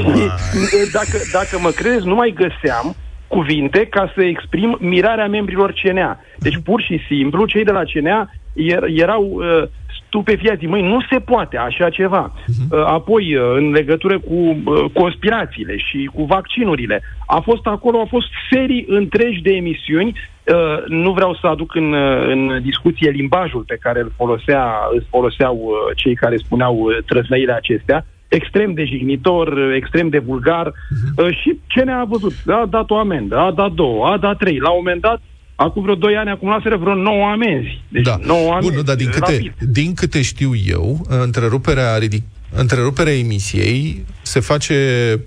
dacă, dacă mă crezi, nu mai găseam cuvinte ca să exprim mirarea membrilor CNA. Deci, pur și simplu, cei de la CNA er, erau uh, stupefiați. Măi, nu se poate așa ceva. Uh, apoi, uh, în legătură cu uh, conspirațiile și cu vaccinurile, a fost acolo, au fost serii întregi de emisiuni. Uh, nu vreau să aduc în, uh, în discuție limbajul pe care îl, folosea, îl foloseau uh, cei care spuneau uh, trăsnăile acestea, extrem de jignitor, uh, extrem de vulgar uh, și ce ne-a văzut? A dat o amendă, a dat două, a dat trei. La un moment dat, acum vreo doi ani, acumulaseră vreo nouă amenzi. Deci Da. nouă amenzi. Bun, nu, dar din câte, rapid. din câte știu eu, întreruperea, ridic, întreruperea emisiei se face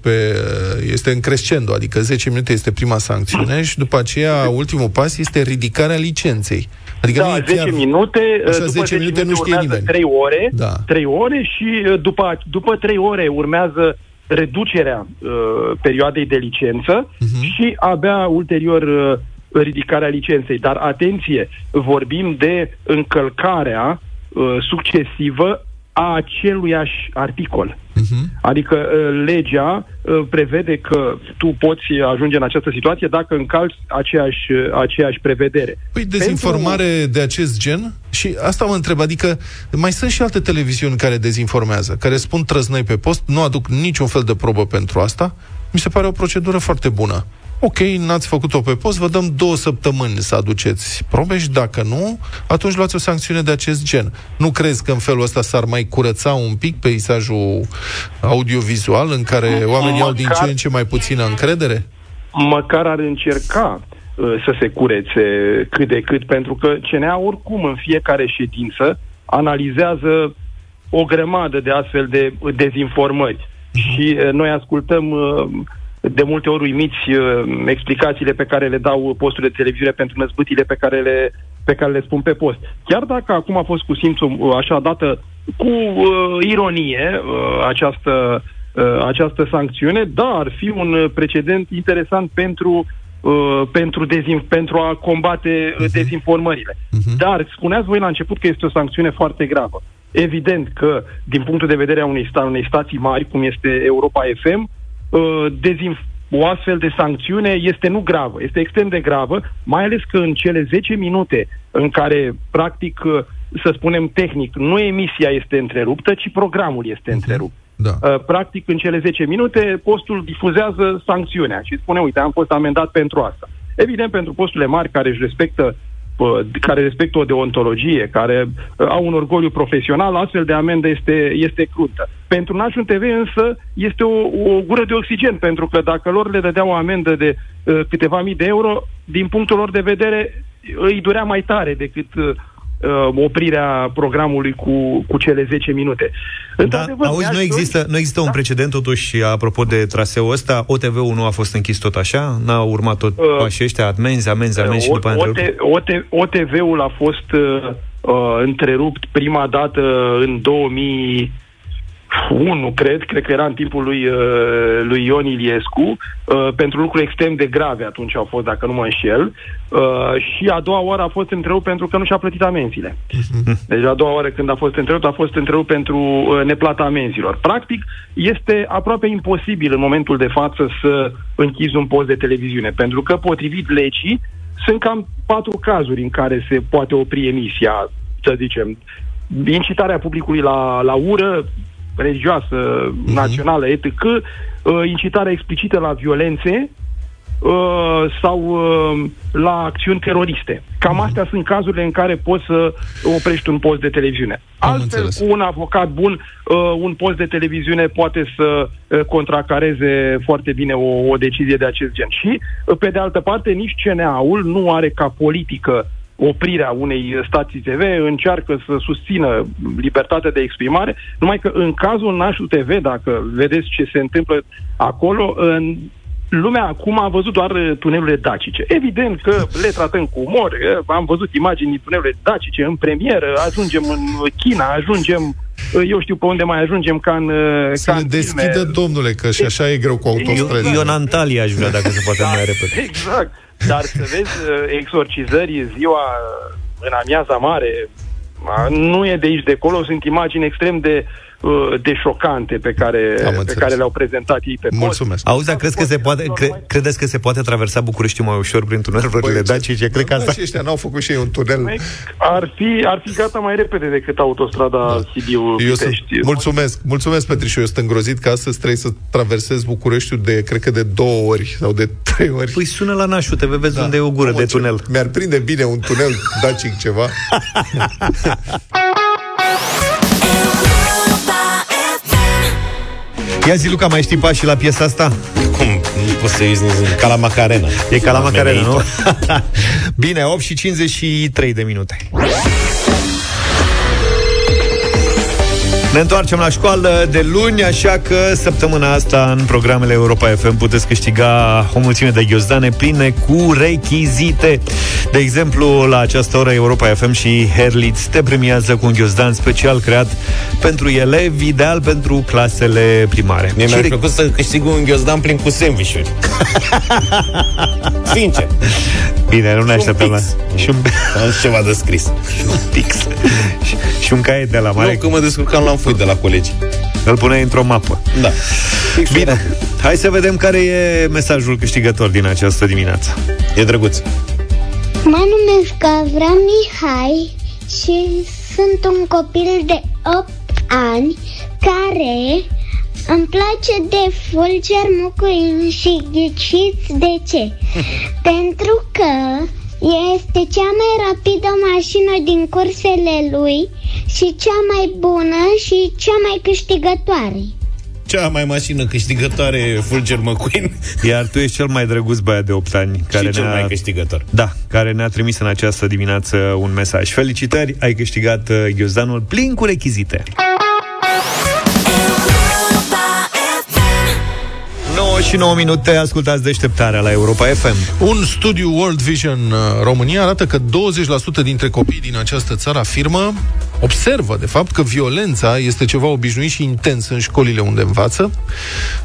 pe, este în crescendo, adică 10 minute este prima sancțiune și după aceea ultimul pas este ridicarea licenței. Adică da, nu e 10 chiar... minute, Așa, după 10 minute nu știe urmează nimeni. 3 ore, Da. 3 ore și uh, după, după 3 ore urmează reducerea uh, perioadei de licență Mhm. și abia ulterior uh, ridicarea licenței. Dar atenție, vorbim de încălcarea uh, succesivă a aceluiași articol. Uh-huh. Adică uh, legea uh, prevede că tu poți ajunge în această situație dacă încalci aceeași, uh, aceeași prevedere. Păi dezinformare Pentru... de acest gen? Și asta mă întreb, adică mai sunt și alte televiziuni care dezinformează, care spun trăznăi pe post, nu aduc niciun fel de probă pentru asta. Mi se pare o procedură foarte bună ok, n-ați făcut-o pe post, vă dăm două săptămâni să aduceți probe și dacă nu, atunci luați o sancțiune de acest gen. Nu crezi că în felul ăsta s-ar mai curăța un pic peisajul audiovizual în care oamenii măcar, au din ce în ce mai puțină încredere? Măcar ar încerca uh, să se curețe cât de cât, pentru că CNA oricum în fiecare ședință analizează o grămadă de astfel de dezinformări. Și uh, noi ascultăm uh, de multe ori uimiți uh, explicațiile pe care le dau posturile de televiziune pentru năzbâtile pe care le, pe care le spun pe post. Chiar dacă acum a fost cu simțul uh, așa dată cu uh, ironie uh, această, uh, această sancțiune, dar ar fi un precedent interesant pentru Uh, pentru, dezin, pentru a combate uh, dezinformările. Uh-huh. Dar spuneați voi la început că este o sancțiune foarte gravă. Evident că, din punctul de vedere a unei, sta- unei stații mari, cum este Europa FM, Uh, dezinf- o astfel de sancțiune este nu gravă, este extrem de gravă, mai ales că în cele 10 minute în care, practic, uh, să spunem tehnic, nu emisia este întreruptă, ci programul este uh-huh. întrerupt. Da. Uh, practic, în cele 10 minute, postul difuzează sancțiunea și spune, uite, am fost amendat pentru asta. Evident, pentru posturile mari care își respectă care respectă o deontologie, care uh, au un orgoliu profesional, astfel de amendă este, este cruntă. Pentru Nașul TV însă este o, o gură de oxigen, pentru că dacă lor le dădeau o amendă de uh, câteva mii de euro, din punctul lor de vedere îi durea mai tare decât uh, uh, oprirea programului cu, cu cele 10 minute. Da, auzi, nu există, nu există da? un precedent totuși, apropo de traseul ăsta, OTV-ul nu a fost închis tot așa? N-a urmat tot uh, pașii ăștia, amenzi, amenzi, amenzi uh, și după OT, OT, OTV-ul a fost uh, uh, întrerupt prima dată în 2000 unu, cred, cred că era în timpul lui, uh, lui Ion Iliescu, uh, pentru lucruri extrem de grave atunci au fost, dacă nu mă înșel, uh, și a doua oară a fost întrerupt pentru că nu și-a plătit amenziile. Mhm. Deci a doua oară când a fost întrerupt, a fost întrerupt pentru uh, neplata amenzilor. Practic, este aproape imposibil în momentul de față să închizi un post de televiziune, pentru că, potrivit legii, sunt cam patru cazuri în care se poate opri emisia, să zicem, incitarea publicului la, la ură, religioasă, uh-huh. națională, etc., uh, incitarea explicită la violențe uh, sau uh, la acțiuni teroriste. Cam uh-huh. astea sunt cazurile în care poți să oprești un post de televiziune. Am Altfel, înțeles. cu un avocat bun, uh, un post de televiziune poate să uh, contracareze foarte bine o, o decizie de acest gen. Și, uh, pe de altă parte, nici CNA-ul nu are ca politică oprirea unei stații TV, încearcă să susțină libertatea de exprimare, numai că în cazul Nașul TV, dacă vedeți ce se întâmplă acolo, în lumea acum a văzut doar tunelurile dacice. Evident că le tratăm cu umor, am văzut imagini din tunelurile dacice în premieră, ajungem în China, ajungem eu știu pe unde mai ajungem ca în Să ca în deschidă, filme. domnule, că și așa e greu cu autostrăzi. Eu, eu în Antalya aș vrea, dacă se poate mai repede. Exact. Dar să vezi uh, exorcizări ziua în amiaza mare, nu e de aici de acolo, sunt imagini extrem de Uh, de șocante pe care, pe care le-au prezentat ei pe post. Mulțumesc. Auzi, dar crezi că se poate, cre, credeți că se poate traversa Bucureștiul mai ușor prin tunelurile păi, dacice? Cred că asta... Și ăștia n-au făcut și ei un tunel. Păi, ar fi, ar fi gata mai repede decât autostrada da. Sibiu Eu sunt, mulțumesc, mulțumesc, Petrișu. Eu sunt îngrozit că astăzi trebuie să traversez Bucureștiul de, cred că de două ori sau de trei ori. Păi sună la nașul, te vezi da. unde e o gură Am de tunel. Mi-ar prinde bine un tunel dacic ceva. Ia zi, Luca, mai știi pașii la piesa asta? Cum? Nu poți să iei ca la Macarena. E ca la Macarena, nu? Bine, 8 și 53 de minute. Ne întoarcem la școală de luni, așa că săptămâna asta în programele Europa FM puteți câștiga o mulțime de ghiozdane pline cu rechizite. De exemplu, la această oră Europa FM și Herlitz te premiază cu un ghiozdan special creat pentru elevi, ideal pentru clasele primare. Mie mi-ar plăcut să câștig un ghiozdan plin cu sandvișuri. Sincer. Bine, nu ne așteptăm la... Și un... ceva de scris. și un pix. și, și un caiet de la mare. Nu, că mă descurcam la un foi de la colegi. Îl puneai într-o mapă. Da. Bine, hai să vedem care e mesajul câștigător din această dimineață. E drăguț. Mă numesc Avram Mihai și sunt un copil de 8 ani care îmi place de Fulger Mucuin și ghiciți de ce? Pentru că este cea mai rapidă mașină din cursele lui și cea mai bună și cea mai câștigătoare. Cea mai mașină câștigătoare Fulger McQueen. Iar tu ești cel mai drăguț băiat de 8 ani care și cel mai câștigător. Da, care ne-a trimis în această dimineață un mesaj. Felicitări, ai câștigat uh, ghiozdanul plin cu rechizite. Și 9 minute, ascultați deșteptarea la Europa FM. Un studiu World Vision uh, România arată că 20% dintre copiii din această țară afirmă, observă, de fapt, că violența este ceva obișnuit și intens în școlile unde învață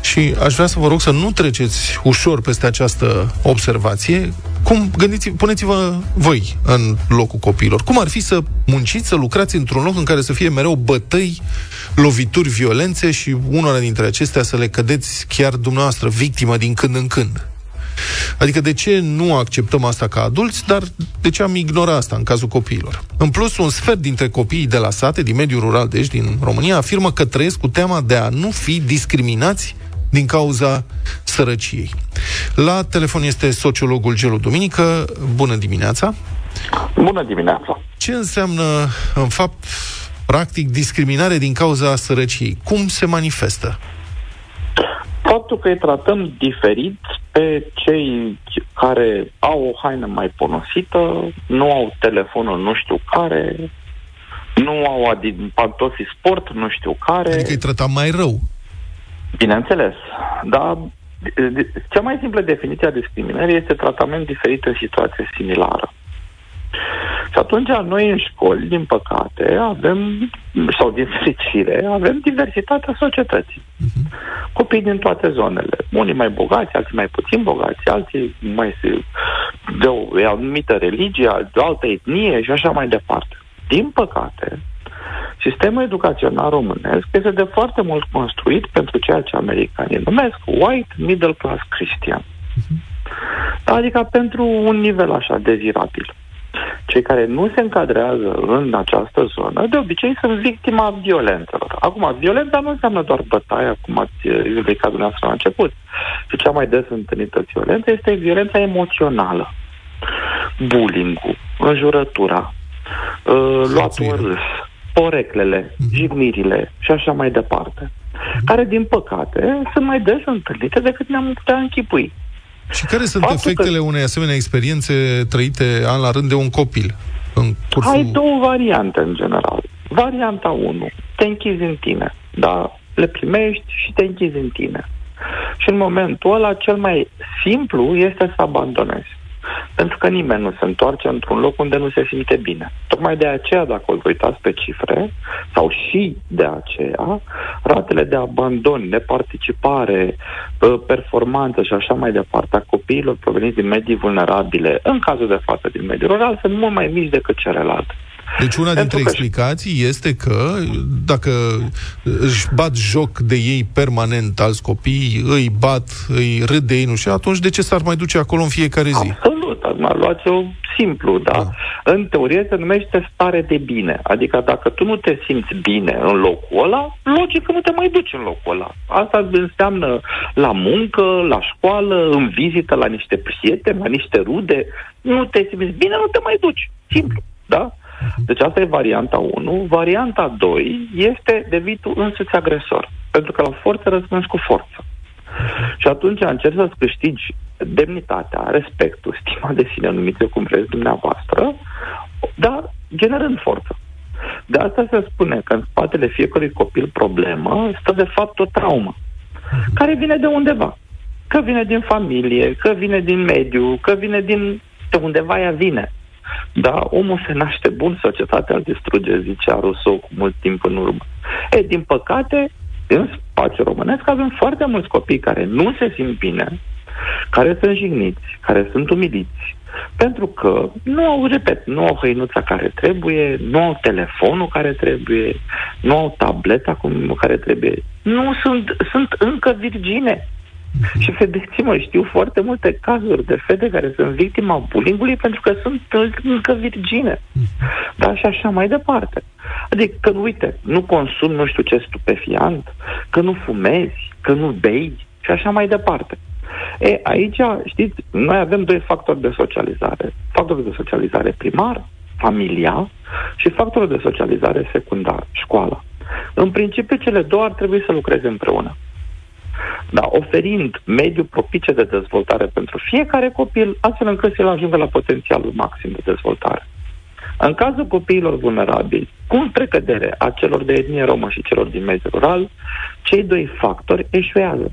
și aș vrea să vă rog să nu treceți ușor peste această observație. Cum, gândiți puneți-vă voi în locul copiilor. Cum ar fi să munciți, să lucrați într-un loc în care să fie mereu bătăi, lovituri, violențe și unora dintre acestea să le cădeți chiar dumneavoastră victimă din când în când? Adică de ce nu acceptăm asta ca adulți, dar de ce am ignora asta în cazul copiilor? În plus, un sfert dintre copiii de la sate, din mediul rural, deci din România, afirmă că trăiesc cu teama de a nu fi discriminați din cauza sărăciei. La telefon este sociologul Gelu Duminică. Bună dimineața! Bună dimineața! Ce înseamnă, în fapt, practic, discriminare din cauza sărăciei? Cum se manifestă? Faptul că îi tratăm diferit pe cei care au o haină mai ponosită, nu au telefonul nu știu care, nu au pantofi sport nu știu care. Adică îi tratam mai rău. Bineînțeles, dar cea mai simplă definiție a discriminării este tratament diferit în situație similară. Și atunci noi în școli, din păcate, avem, sau din fericire, avem diversitatea societății. Uh-huh. Copii din toate zonele. Unii mai bogați, alții mai puțin bogați, alții mai de o anumită religie, de o altă etnie și așa mai departe. Din păcate, sistemul educațional românesc este de foarte mult construit pentru ceea ce americanii numesc white middle class Christian. Uh-huh. Adică pentru un nivel așa dezirabil. Cei care nu se încadrează în această zonă, de obicei sunt victima violențelor. Acum, violența nu înseamnă doar bătaia, cum ați explicat dumneavoastră la început. Și cea mai des întâlnită violență este violența emoțională. Bullying-ul, înjurătura, uh, luatul în râs, poreclele, mhm. jignirile și așa mai departe. Care, din păcate, sunt mai des întâlnite decât ne-am putea închipui. Și care sunt Faptul efectele că... unei asemenea experiențe trăite an la rând de un copil? În cursul... Ai două variante, în general. Varianta 1, te închizi în tine, da? Le primești și te închizi în tine. Și în momentul ăla, cel mai simplu este să abandonezi. Pentru că nimeni nu se întoarce într-un loc unde nu se simte bine. Tocmai de aceea, dacă vă uitați pe cifre, sau și de aceea, ratele de abandon, neparticipare, performanță și așa mai departe a copiilor proveniți din medii vulnerabile, în cazul de față din mediul rural, sunt mult mai mici decât celelalte. Deci una dintre explicații este că dacă își bat joc de ei permanent alți copii, îi bat, îi râd de ei, nu știu, atunci de ce s-ar mai duce acolo în fiecare zi? Absolut, acum luați-o simplu, da? da? În teorie se numește stare de bine. Adică dacă tu nu te simți bine în locul ăla, logic că nu te mai duci în locul ăla. Asta înseamnă la muncă, la școală, în vizită la niște prieteni, la niște rude. Nu te simți bine, nu te mai duci. Simplu, da? Deci asta e varianta 1. Varianta 2 este devitul însuți agresor. Pentru că la forță răspunzi cu forță. Și atunci încerci să-ți câștigi demnitatea, respectul, stima de sine, numiți cum vreți dumneavoastră, dar generând forță. De asta se spune că în spatele fiecărui copil problemă stă de fapt o traumă, care vine de undeva. Că vine din familie, că vine din mediu, că vine din de undeva ea vine. Da, omul se naște bun, societatea îl distruge, zicea Rousseau cu mult timp în urmă. E, din păcate, în spațiul românesc avem foarte mulți copii care nu se simt bine, care sunt jigniți, care sunt umiliți, Pentru că nu au, repet, nu au hăinuța care trebuie, nu au telefonul care trebuie, nu au tableta cum, care trebuie. Nu sunt, sunt încă virgine. Și vedeți-mă, știu foarte multe cazuri de fete care sunt victima bullying pentru că sunt încă virgine. Dar și așa mai departe. Adică că, uite, nu consum nu știu ce stupefiant, că nu fumezi, că nu bei și așa mai departe. E, aici, știți, noi avem doi factori de socializare. Factorul de socializare primar, familia, și factorul de socializare secundar, școala. În principiu, cele două ar trebui să lucreze împreună. Da, oferind mediu propice de dezvoltare pentru fiecare copil, astfel încât să-l ajungă la potențialul maxim de dezvoltare. În cazul copiilor vulnerabili, cu precădere a celor de etnie romă și celor din mediul rural, cei doi factori eșuează.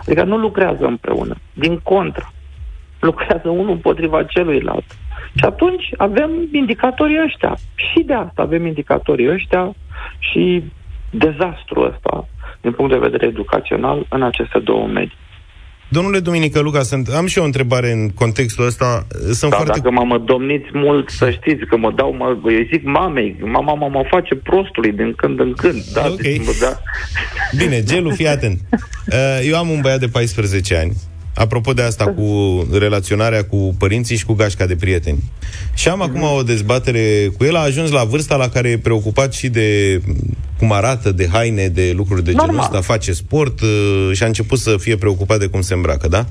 Adică nu lucrează împreună. Din contră, lucrează unul împotriva celuilalt. Și atunci avem indicatorii ăștia. Și de asta avem indicatorii ăștia și dezastrul ăsta din punct de vedere educațional în aceste două medii. Domnule Duminică Luca, sunt, am și eu o întrebare în contextul ăsta. Sunt da, foarte... dacă mă, mă domniți mult, să știți că mă dau, mă, eu zic mamei, mama mă, mă face prostului din când în când. Da, ok. deci, mă, da. Bine, Gelu, fii atent. Uh, Eu am un băiat de 14 ani. Apropo de asta cu relaționarea cu părinții și cu gașca de prieteni. Și am acum o dezbatere cu el, a ajuns la vârsta la care e preocupat și de cum arată, de haine, de lucruri de genul Normal. ăsta, face sport uh, și a început să fie preocupat de cum se îmbracă, da?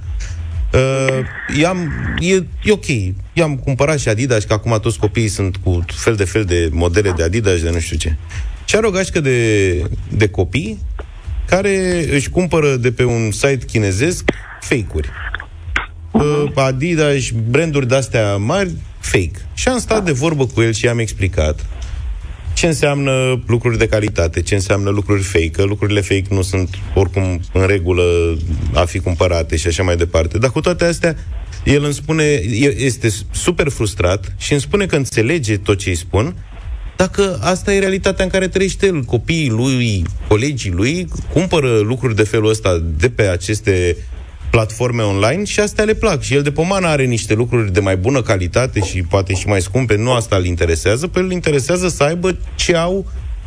Uh, i-am, e, e ok. I-am cumpărat și Adidas, că acum toți copiii sunt cu fel de fel de modele de Adidas, de nu știu ce. Și are o gașcă de, de copii care își cumpără de pe un site chinezesc fake-uri. Uh, Adidas, branduri de-astea mari, fake. Și am stat de vorbă cu el și i-am explicat ce înseamnă lucruri de calitate, ce înseamnă lucruri fake, că lucrurile fake nu sunt oricum în regulă a fi cumpărate și așa mai departe. Dar cu toate astea, el îmi spune, e- este super frustrat și îmi spune că înțelege tot ce îi spun, dacă asta e realitatea în care trăiește el, copiii lui, colegii lui, cumpără lucruri de felul ăsta de pe aceste platforme online și astea le plac. Și el de pomană are niște lucruri de mai bună calitate și poate și mai scumpe, nu asta îl interesează, pe el îl interesează să aibă ce au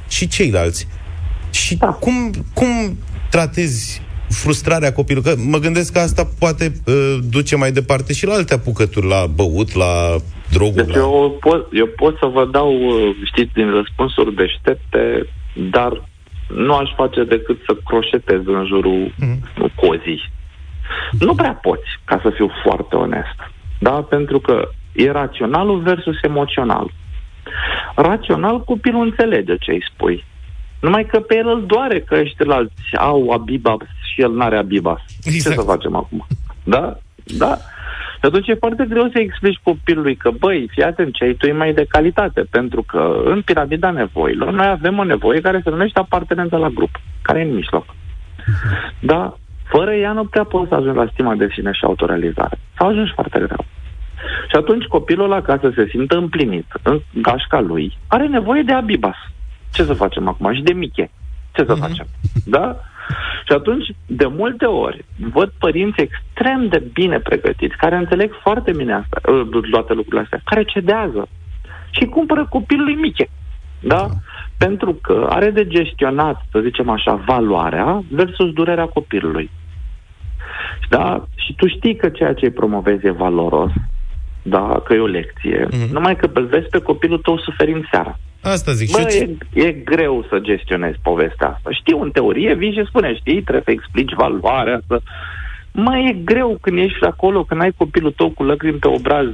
și ceilalți. Și da. cum, cum tratezi frustrarea copilului? Că mă gândesc că asta poate uh, duce mai departe și la alte apucături, la băut, la droguri. Deci la... eu pot, eu pot să vă dau, uh, știți, din răspunsuri deștepte, dar nu aș face decât să croșetez în jurul mm. cozii. Nu prea poți, ca să fiu foarte onest. Da? Pentru că e raționalul versus emoțional. Rațional, copilul înțelege ce îi spui. Numai că pe el îl doare că ăștilalți au abibas și el n-are abibas. Exact. Ce să facem acum? Da? Da? Și atunci e foarte greu să explici copilului că, băi, fii atent, ce ai tu e mai de calitate, pentru că în piramida nevoilor noi avem o nevoie care se numește apartenența la grup, care e în mijloc. Da? Fără ea nu prea poți să ajungi la stima de sine și autorealizare. Sau ajungi foarte greu. Și atunci copilul ăla, ca să se simtă împlinit în gașca lui, are nevoie de abibas. Ce să facem acum? Și de miche. Ce să facem? Da? Și atunci, de multe ori, văd părinți extrem de bine pregătiți, care înțeleg foarte bine asta, uh, toate lucrurile astea, care cedează și cumpără copilului miche. Da? Pentru că are de gestionat, să zicem așa, valoarea versus durerea copilului. Da? Și tu știi că ceea ce îi promovezi e valoros, da? că e o lecție, mm-hmm. numai că îl vezi pe copilul tău suferind seara. Asta zic. Bă, și e, e greu să gestionezi povestea asta. Știu, în teorie vii și spune, știi, trebuie să explici valoarea, să... Mai e greu când ești acolo, când ai copilul tău cu lacrimi pe obraz,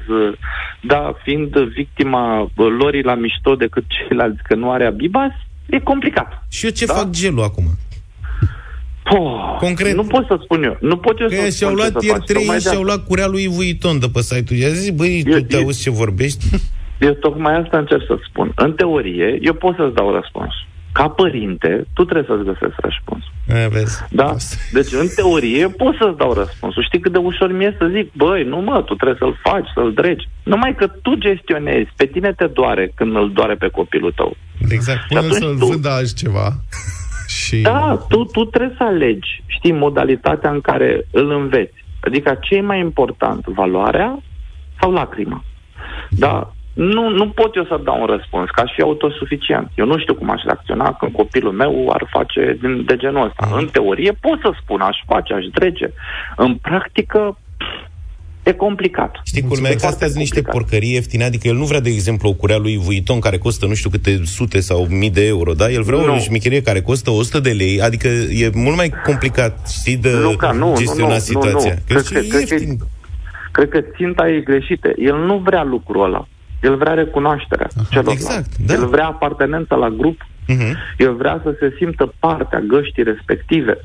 da, fiind victima lorii la mișto decât ceilalți, că nu are abibas, e complicat. Și eu ce da? fac gelul acum? Oh, Concret. Nu pot să spun eu. Nu pot eu Că să ea spun și-au ce luat să ieri faci. trei Tocmai de și-au asta. luat curea lui Vuitton de pe site-ul. I-a zis, băi, tu Eu- te eu- auzi ce vorbești? Eu tocmai asta încerc să spun. În teorie, eu pot să-ți dau răspuns. Ca părinte, tu trebuie să-ți găsești răspunsul. Aia vezi. Da? Deci, în teorie, eu pot să-ți dau răspunsul. Știi cât de ușor mi-e să zic, băi, nu mă, tu trebuie să-l faci, să-l dregi. Numai că tu gestionezi, pe tine te doare când îl doare pe copilul tău. Exact. Până atunci să-l tu- vândă altceva. Și... Da, tu, tu trebuie să alegi, știi, modalitatea în care îl înveți. Adică ce e mai important, valoarea sau lacrimă. Dar nu, nu pot eu să dau un răspuns, că aș fi autosuficient. Eu nu știu cum aș reacționa când copilul meu ar face din, de genul ăsta. Mhm. În teorie pot să spun, aș face, aș drege. În practică, e complicat. Știi, culmea E că foarte astea sunt niște complicat. porcării ieftine, adică el nu vrea, de exemplu, o curea lui Vuitton care costă nu știu câte sute sau mii de euro, da? El vrea Nu. o șmecherie care costă 100 de lei, adică e mult mai complicat, știi, de Luca, nu, nu, gestiona nu, situația. Nu, nu. Că Cred, e că, cred, că, ieftin. cred că ținta e greșită. El nu vrea lucrul ăla. El vrea recunoașterea celorlalți. exact, da. El vrea apartenența la grup. Mhm. El vrea să se simtă partea găștii respective.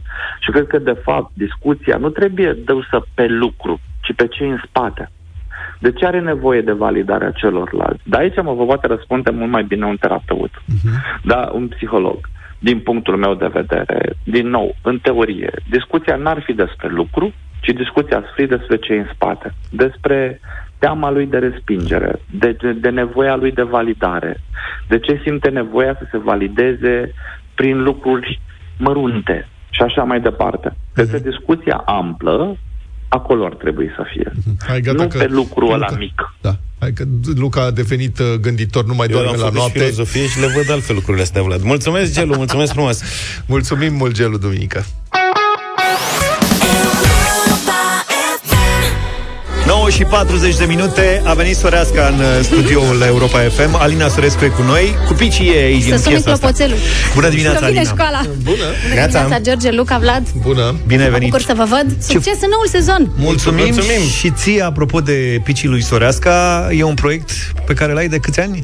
Și cred că, de fapt, discuția nu trebuie dusă pe lucru, ci pe cei în spate. De ce are nevoie de validarea celorlalți? De aici mă vă poate răspunde mult mai bine un terapeut. Da, un psiholog. Din punctul meu de vedere, din nou, în teorie, discuția n-ar fi despre lucru, ci discuția ar fi despre ce în spate. Despre teama lui de respingere, de, de, de nevoia lui de validare, de ce simte nevoia să se valideze prin lucruri mărunte și așa mai departe. Cred că discuția amplă, acolo ar trebui să fie. Hai, gata nu că- pe lucrul ăla Luca. mic. Da. Hai că Luca a devenit uh, gânditor, nu mai Eu doarme am la făcut și noapte. filozofie și le văd altfel lucrurile astea, Vlad. Mulțumesc, Gelu, mulțumesc frumos. Mulțumim mult, Gelu, duminică. 9 și 40 de minute A venit Soreasca în uh, studioul Europa FM Alina Sorescu e cu noi Cu picii ei din Să suni piesa asta clopoțelul. Bună dimineața, Că vine Alina școala. Bună. Bună dimineața, George, Luca, Vlad. Bună. Bine ai Mă venit bucur să vă văd. Succes în noul sezon. Mulțumim, Mulțumim. și ție, apropo de picii lui Soreasca E un proiect pe care l-ai de câți ani?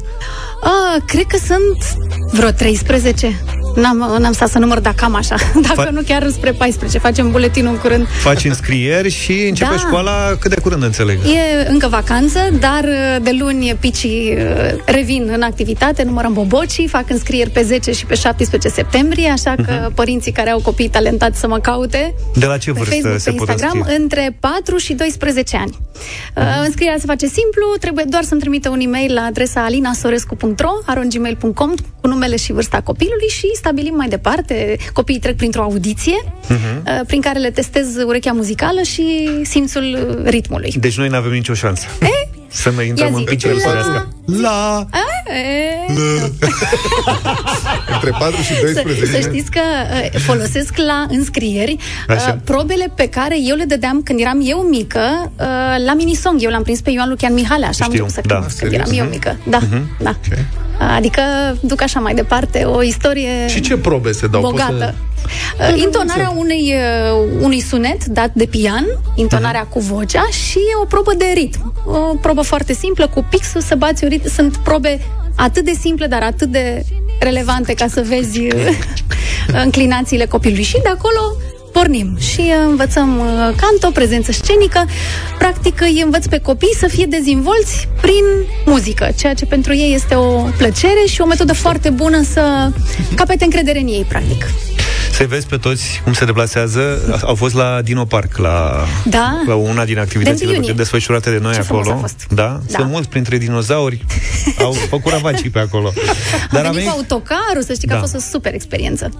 Ah, cred că sunt vreo 13. N-am, n-am stat să număr, dar cam așa. Dacă Fa- nu chiar spre 14. Facem buletinul în curând. Faci înscrieri și începe Da. școala cât de curând, înțeleg E încă vacanță, dar uh, de luni picii uh, revin în activitate, numărăm bobocii, fac înscrieri pe 10 și pe 17 septembrie, așa că Mhm. părinții care au copii talentați să mă caute De la ce pe vârstă Facebook, se pe pot Instagram, înscrie? între 4 și 12 ani. Uh, înscrierea se face simplu, trebuie doar să-mi trimită un e-mail la adresa alinasorescu.ro, arongmail.com cu numele și vârsta copilului și stabilim mai departe. Copiii trec printr-o audiție Mhm. uh, prin care le testez urechea muzicală și simțul uh, ritmului. Deci noi nu avem nicio șansă Să ne intrăm Ia în zi. picii lui La- Soreasca La A, e, Între 4 și Să, 12. să știți că uh, folosesc la înscrieri uh, Așa. probele pe care eu le dădeam când eram eu mică uh, la minisong. Eu l-am prins pe Ioan Lucian Mihale, așa am Știu, început să da. cânt când Serios? eram eu mică. Da, da. Adică duc așa mai departe o istorie Și ce probe se dau? Poți bogată. să- Uh, Intonarea unei, uh, unui sunet dat de pian, intonarea cu vocea și o probă de ritm. O probă foarte simplă, cu pixul să bați un ritm. Sunt probe atât de simple, dar atât de relevante ca să vezi uh, înclinațiile copilului. Și de acolo pornim și uh, învățăm uh, canto, prezență scenică. Practic îi învăț pe copii să fie dezvolți prin muzică, ceea ce pentru ei este o plăcere și o metodă foarte bună să capete încredere în ei, practic. Să-i vezi pe toți cum se deplasează. Au fost la Dino Park, la, Da. la una din De activitățile iunie. desfășurate de noi Ce frumos acolo. a fost. Da? Da. Sunt mulți printre dinozauri. Au făcut ravagii pe acolo. Dar a venit cu autocarul, să știi că Da. a fost o super experiență.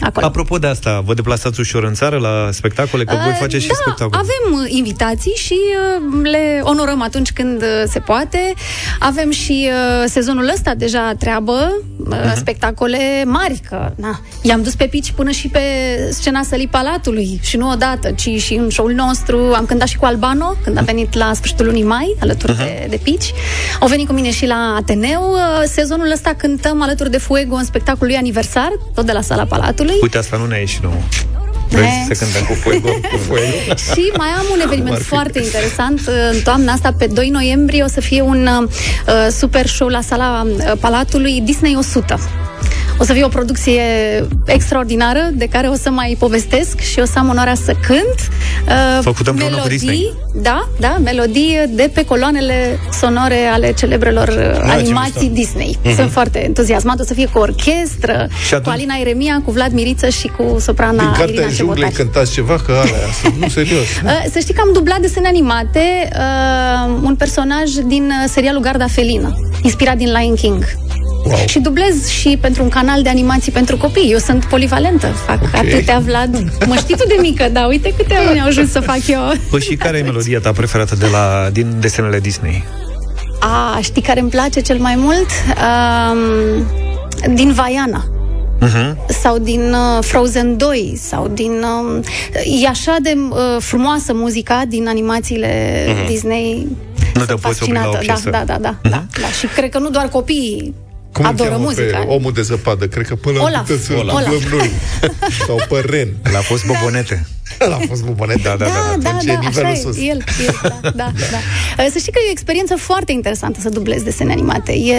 Acolo. Apropo de asta, vă deplasați ușor în țară la spectacole? Că voi Uh, faceți și da, spectacole. avem uh, invitații și uh, le onorăm atunci când uh, se poate. Avem și uh, sezonul ăsta deja treabă, uh, Mhm. spectacole mari, că na, i-am dus pe pici până și pe scena Sălii Palatului și nu odată, ci și în show-ul nostru. Am cântat și cu Albano când a venit la sfârșitul lunii mai, alături de, de pici. Au venit cu mine și la Ateneu. Uh, Sezonul ăsta cântăm alături de Fuego în spectacolul lui aniversar, tot de la Sala Palatului. Uite, asta nu ne-a ieșit nouă. Vezi, Ne. se cântă cu fuego, cu fuego. Și mai am un eveniment Ar fi. foarte interesant uh, în toamna asta, pe 2 noiembrie o să fie un uh, super show la sala uh, Palatului Disney 100. O să fie o producție extraordinară de care o să mai povestesc și o să am onoarea să cânt. Uh, Făcută împreună cu Disney. Da, da, melodii de pe coloanele sonore ale celebrelor uh, ce animații mișto. Disney. Mhm. Sunt foarte entuziasmat. O să fie cu orchestră, Și cu atunci- Alina Iremia, cu Vlad Miriță și cu soprana Din cartea Irina junglei Cebotari. cântați ceva, că alea sunt, nu, serios. Uh, Să știi că am dublat desene animate uh, un personaj din uh, serialul Garda Felină, inspirat din Lion King. Wow. Și dublez și pentru un canal de animații pentru copii. Eu sunt polivalentă, fac okay. atâtea, Vlad. Mă știi tu de mică, da, uite câte ani au ajuns să fac eu. Păi și care e melodia ta preferată de la, din desenele Disney? A, știi care îmi place cel mai mult? Um, din Vaiana. Uh-huh. sau din uh, Frozen 2 sau din uh, e așa de uh, frumoasă muzica din animațiile uh-huh. Disney nu te poți opri la o da, da, da, da, uh-huh. da, da. Și cred că nu doar copiii cum adoră muzica. Pe omul de zăpadă, cred că până Olaf. să Olaf. noi. Sau pe Ren. L-a fost bobonete. L-a fost bubonet, da, da, da. Da, da, da, da, așa sus. el, el, da, da, da. Să știi că e o experiență foarte interesantă să dublezi desene animate. E...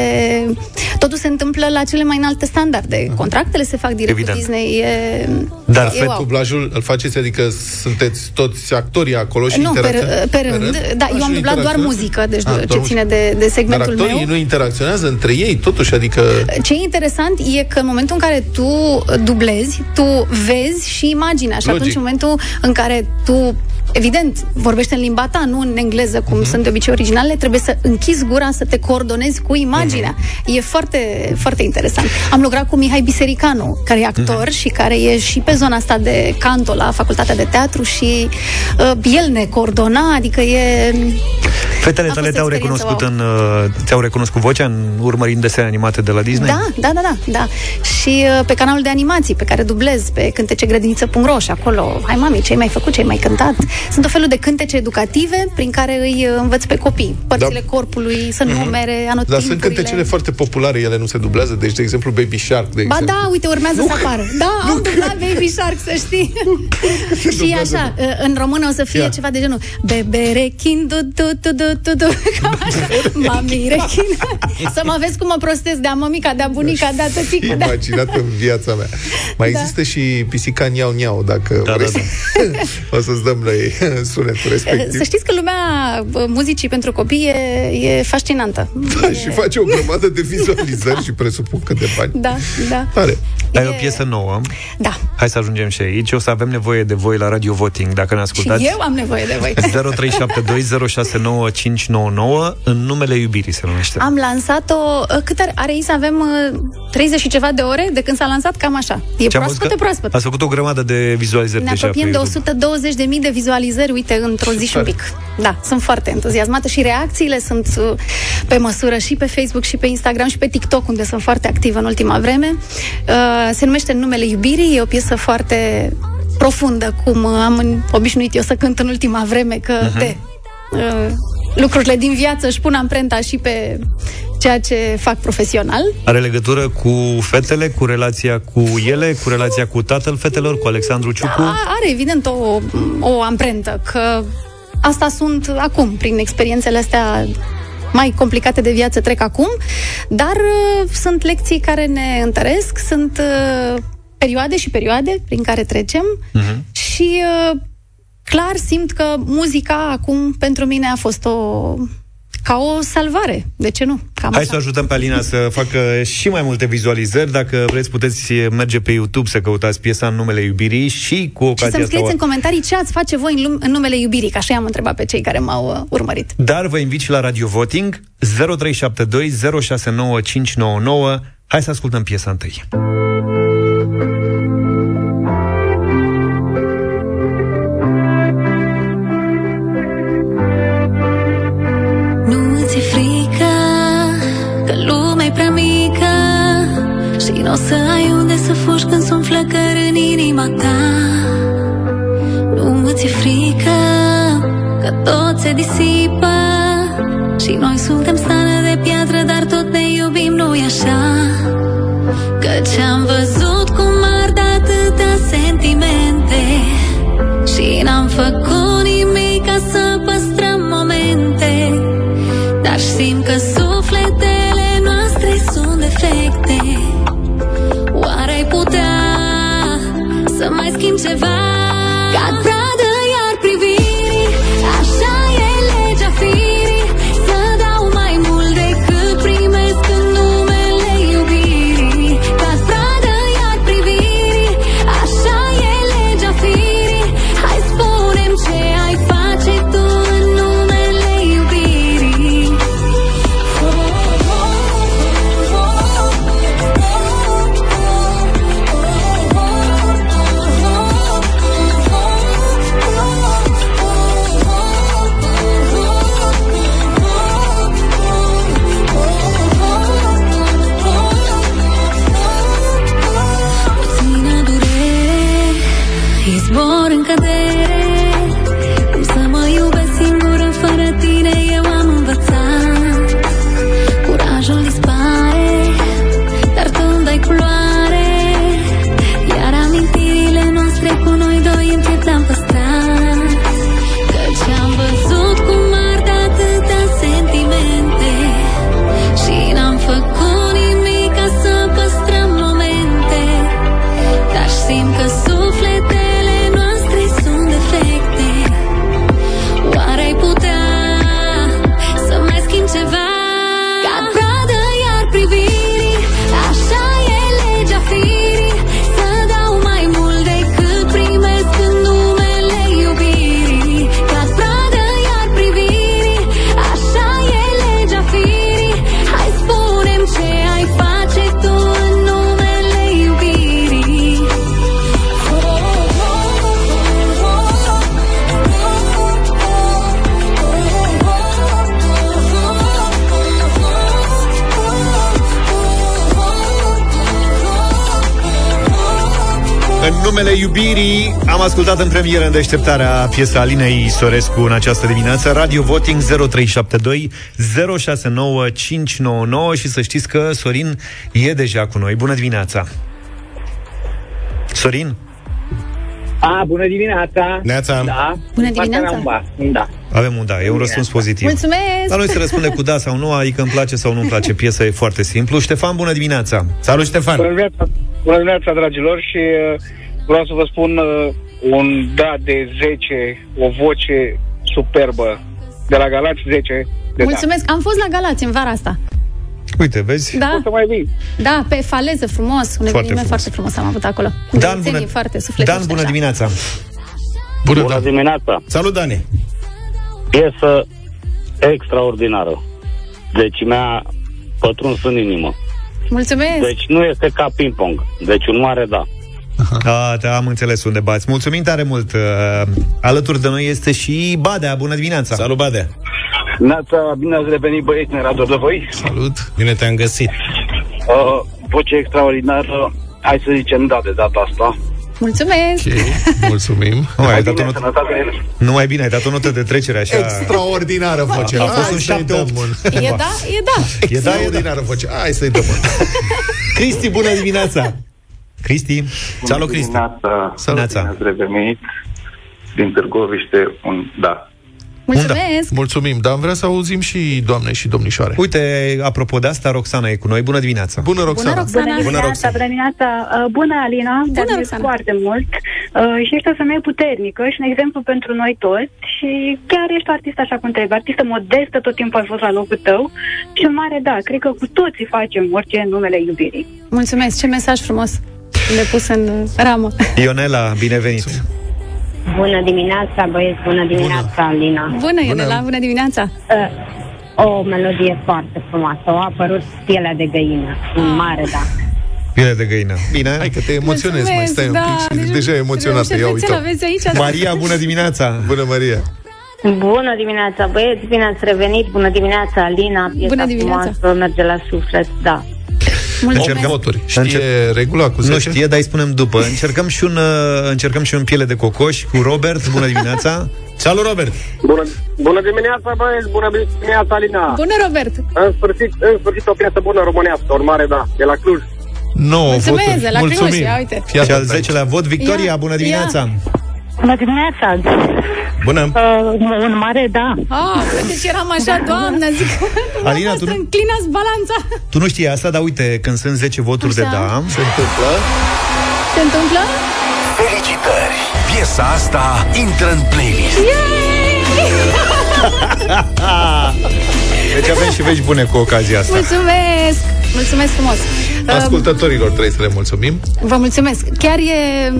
Totul se întâmplă la cele mai înalte standarde. Contractele se fac direct Evident. cu Disney. E... Dar e, wow. dublajul îl faceți, adică sunteți toți actorii acolo și Nu, pe, pe rând. rând. Da, eu am dublat doar muzică, deci A, ce ține de, de segmentul Dar actorii meu. nu interacționează între ei, totuși, adică... Ce e interesant e că în momentul în care tu dublezi, tu vezi și imaginea și Logic. atunci în momentul în care tu evident, vorbește în limba ta, nu în engleză, cum uh-huh. sunt de obicei originale, trebuie să închizi gura, să te coordonezi cu imaginea. Uh-huh. E foarte, foarte interesant. Am lucrat cu Mihai Bisericanu, care e actor uh-huh. și care e și pe zona asta de canto la Facultatea de Teatru și uh, el ne coordona, adică e... Fetele tale te-au recunoscut, wow. în, uh, te-au recunoscut vocea în urmărind desene animate de la Disney? Da, da, da, da. da. Și uh, pe canalul de animații pe care dublez, pe cântecegrădiniță.ro și acolo, hai mami, ce ai mai făcut, ce ai mai cântat? Sunt o felul de cântece educative prin care îi uh, învăț pe copii. Părțile da. corpului, să mhm. numere, uh-huh. anotimpurile. Dar sunt cântecele foarte populare, ele nu se dublează. Deci, de exemplu, Baby Shark, de Ba exemplu. da, uite, urmează nu. să apară. Da, nu. am dublat Baby Shark, să știi. și așa, uh, în română o să fie Ia. ceva de genul Bebe rechin, du, du, du, du, du, du. Cam așa. Mami rechin. să mă vezi cum mă prostez de-a mămica, de-a bunica, de-a tătică. De imaginat în viața mea. Mai da. există și pisica Niau Niau, dacă da, vrei. Da, da. o să-ți dăm noi sunetul respectiv. Să știți că lumea muzicii pentru copii e, e fascinantă. Da, e... și face o grămadă de vizualizări și presupun că de bani. Da, da. Tare. Ai e... o piesă nouă. Da. Hai să ajungem și aici. O să avem nevoie de voi la Radio Voting, dacă ne ascultați. Și eu am nevoie de voi. 0372069599 în numele iubirii se numește. Am lansat-o, cât are, are să avem 30 și ceva de ore de când s-a lansat, cam așa. E proaspăt, proaspăt. Ați făcut o grămadă de vizualizări ne deja apropiem de 120.000 de vizualizări, uite, într-o zi și un pic. Da, sunt foarte entuziasmată și reacțiile sunt uh, pe măsură și pe Facebook și pe Instagram și pe TikTok, unde sunt foarte activă în ultima vreme. Uh, se numește În numele iubirii, e o piesă foarte profundă, cum am obișnuit eu să cânt în ultima vreme, că uh-huh. de uh, lucrurile din viață își pun amprenta și pe ceea ce fac profesional. Are legătură cu fetele, cu relația cu ele, cu relația cu tatăl fetelor, cu Alexandru Ciucu? Da, are evident o, o amprentă, că asta sunt acum, prin experiențele astea mai complicate de viață trec acum, dar uh, sunt lecții care ne întăresc, sunt uh, perioade și perioade prin care trecem uh-huh. și uh, clar simt că muzica acum pentru mine a fost o ca o salvare. De ce nu? Cam Hai așa. să ajutăm pe Alina să facă și mai multe vizualizări. Dacă vreți, puteți merge pe YouTube să căutați piesa în numele iubirii și cu ocazia Și să-mi scrieți în comentarii ce ați face voi în, lum- în numele iubirii, că așa i-am întrebat pe cei care m-au uh, urmărit. Dar vă invit și la Radio Voting 0372 069599. Hai să ascultăm piesa întâi. Nu o să ai unde să fugi când sunt flăcări în inima ta Nu ți e frică că tot se disipă Și noi suntem stană de piatră, dar tot ne iubim, nu-i așa? Căci am văzut numele iubirii am ascultat în premieră în deșteptarea piesa Alinei Sorescu în această dimineață. Radio Voting 0372 069 599 și să știți că Sorin e deja cu noi. Bună dimineața! Sorin? A, bună dimineața! Neața! Da. Bună Din partea dimineața. mea, un Da. Avem un da, e un răspuns pozitiv. Mulțumesc! Dar noi se răspunde cu da sau nu, adică îmi place sau nu-mi place piesa, e foarte simplu. Ștefan, bună dimineața! Salut, Ștefan! Bună dimineața, bună dimineața, dragilor, și uh, vreau să vă spun uh, un da de 10, o voce superbă. De la Galați 10 de Mulțumesc! Am fost la Galați în vara asta. Uite, vezi? Da, să mai vii. da, pe faleză frumos, un eveniment frumos. foarte frumos am avut acolo. Cu Dan, băiețenii bună- foarte sufletești. Dan, bună așa. dimineața! Bună, Bună dimineața! Salut, Dani! Piesă extraordinară. Deci mi-a pătruns în inimă. Mulțumesc! Deci nu este ca ping-pong. Deci un mare da. Da, da, am înțeles unde bați. Mulțumim tare mult. Uh, Alături de noi este și Badea. Bună dimineața! Salut, Badea! Neața, bine ați revenit băieți în radio de voi. Salut! Bine te-am găsit! Uh, voce extraordinară, hai să zicem da de data asta. Mulțumesc! Ok, mulțumim. Nu, ai dat o Bine, notă, sănătate. nu mai bine, ai dat o notă de trecere așa. Extraordinară voce. A fost un Hai să-i 7-8. dăm un- E da? E da! E da, e da. Extraordinară voce. Hai să-i dăm un- Cristi, bună dimineața! Cristi, Salut, Cristi! Dimineața, Salut. Neața. bine ați revenit din Târgoviște, un da. Mulțumesc! Mulțumim, dar am vrea să auzim și doamne și domnișoare. Uite, apropo de asta, Roxana e cu noi. Bună dimineața! Bună, Roxana! Bună, Roxana! Bună, dimineața, Roxana. bună dimineața. Uh, Bună, Alina, te admir Roxana. foarte mult uh, și ești o femeie puternică și un exemplu pentru noi toți și chiar ești o artistă așa cum trebuie, artistă modestă, tot timpul ai fost la locul tău și un mare da, cred că cu toții facem orice în numele iubirii. Mulțumesc! Ce mesaj frumos! Le pus în ramă. Ionela, binevenit! Bună dimineața, băieți, bună dimineața, Alina. Bună, Ionela, bună dimineața! Uh, o melodie foarte frumoasă. A apărut pielea de găină. Un mare da. Bine de găină. Bine? Hai că te emoționezi, mai stai da, un pic și deci deja e emoționată. Ia șervețel uite. aveți aici? Maria, bună dimineața! Bună, Maria! Bună dimineața, băieți, bine ați revenit. Bună dimineața, Alina. Piesa Bună dimineața. frumoasă, merge la suflet, da. Mulțumesc! Încercăm- Voturi. Știe Încep- regula cu 10? Nu știe, dar îi spunem după. Încercăm și un, uh, încercăm și un piele de cocoș cu Robert. Bună dimineața! Salut, Robert! Bună, bună dimineața, băieți, bună dimineața, Alina. Bună, Robert! În sfârșit, în sfârșit o piesă bună românească, un mare da, de la Cluj. 9 Mulțumesc, voturi. de la Cluj, Mulțumim. ia uite. Fii și al atent aici. 10-lea vot, Victoria, Ia, bună ia. Dimineața! Bună dimineața! Bună! Uh, un mare da. Ah, deci eram așa, doamnă, zic, Alina, tu dumneavoastră nu- înclinați balanța. Tu nu știi asta, dar uite, când sunt 10 voturi de Așa. da, Se întâmplă. Se întâmplă? Felicitări! Piesa asta intră în playlist. deci avem și vești bune cu ocazia asta. Mulțumesc! Mulțumesc frumos! Um, Ascultătorilor trebuie să le mulțumim. Vă mulțumesc! Chiar e...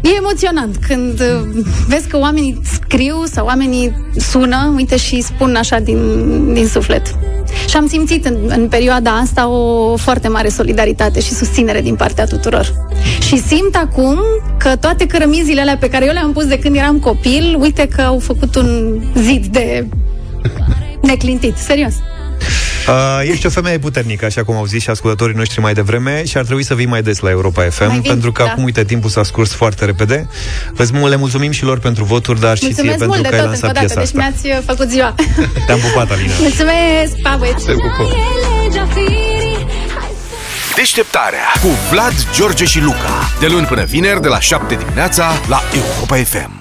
E emoționant când uh, vezi că oamenii scriu sau oamenii sună, uite, și spun așa din, din suflet. Și am simțit în, în perioada asta o foarte mare solidaritate și susținere din partea tuturor. Și simt acum că toate cărămizile alea pe care eu le-am pus de când eram copil, uite că au făcut un zid de neclintit. Serios. Uh, ești o femeie puternică, așa cum au zis și ascultătorii noștri mai devreme și ar trebui să vii mai des la Europa FM, Mai vin, pentru că da. acum, uite, timpul s-a scurs foarte repede. Îți mu- le mulțumim și lor pentru voturi, dar și Mulțumesc ție mult pentru de că ai tot încă o lansat dată, piesa deci asta. mi-ați uh, făcut ziua. Te-am pupat, Alina. Mulțumesc, pa băieți! Te pupăm. Deșteptarea cu Vlad, George și Luca. De luni până vineri, de la 7 dimineața, la Europa FM.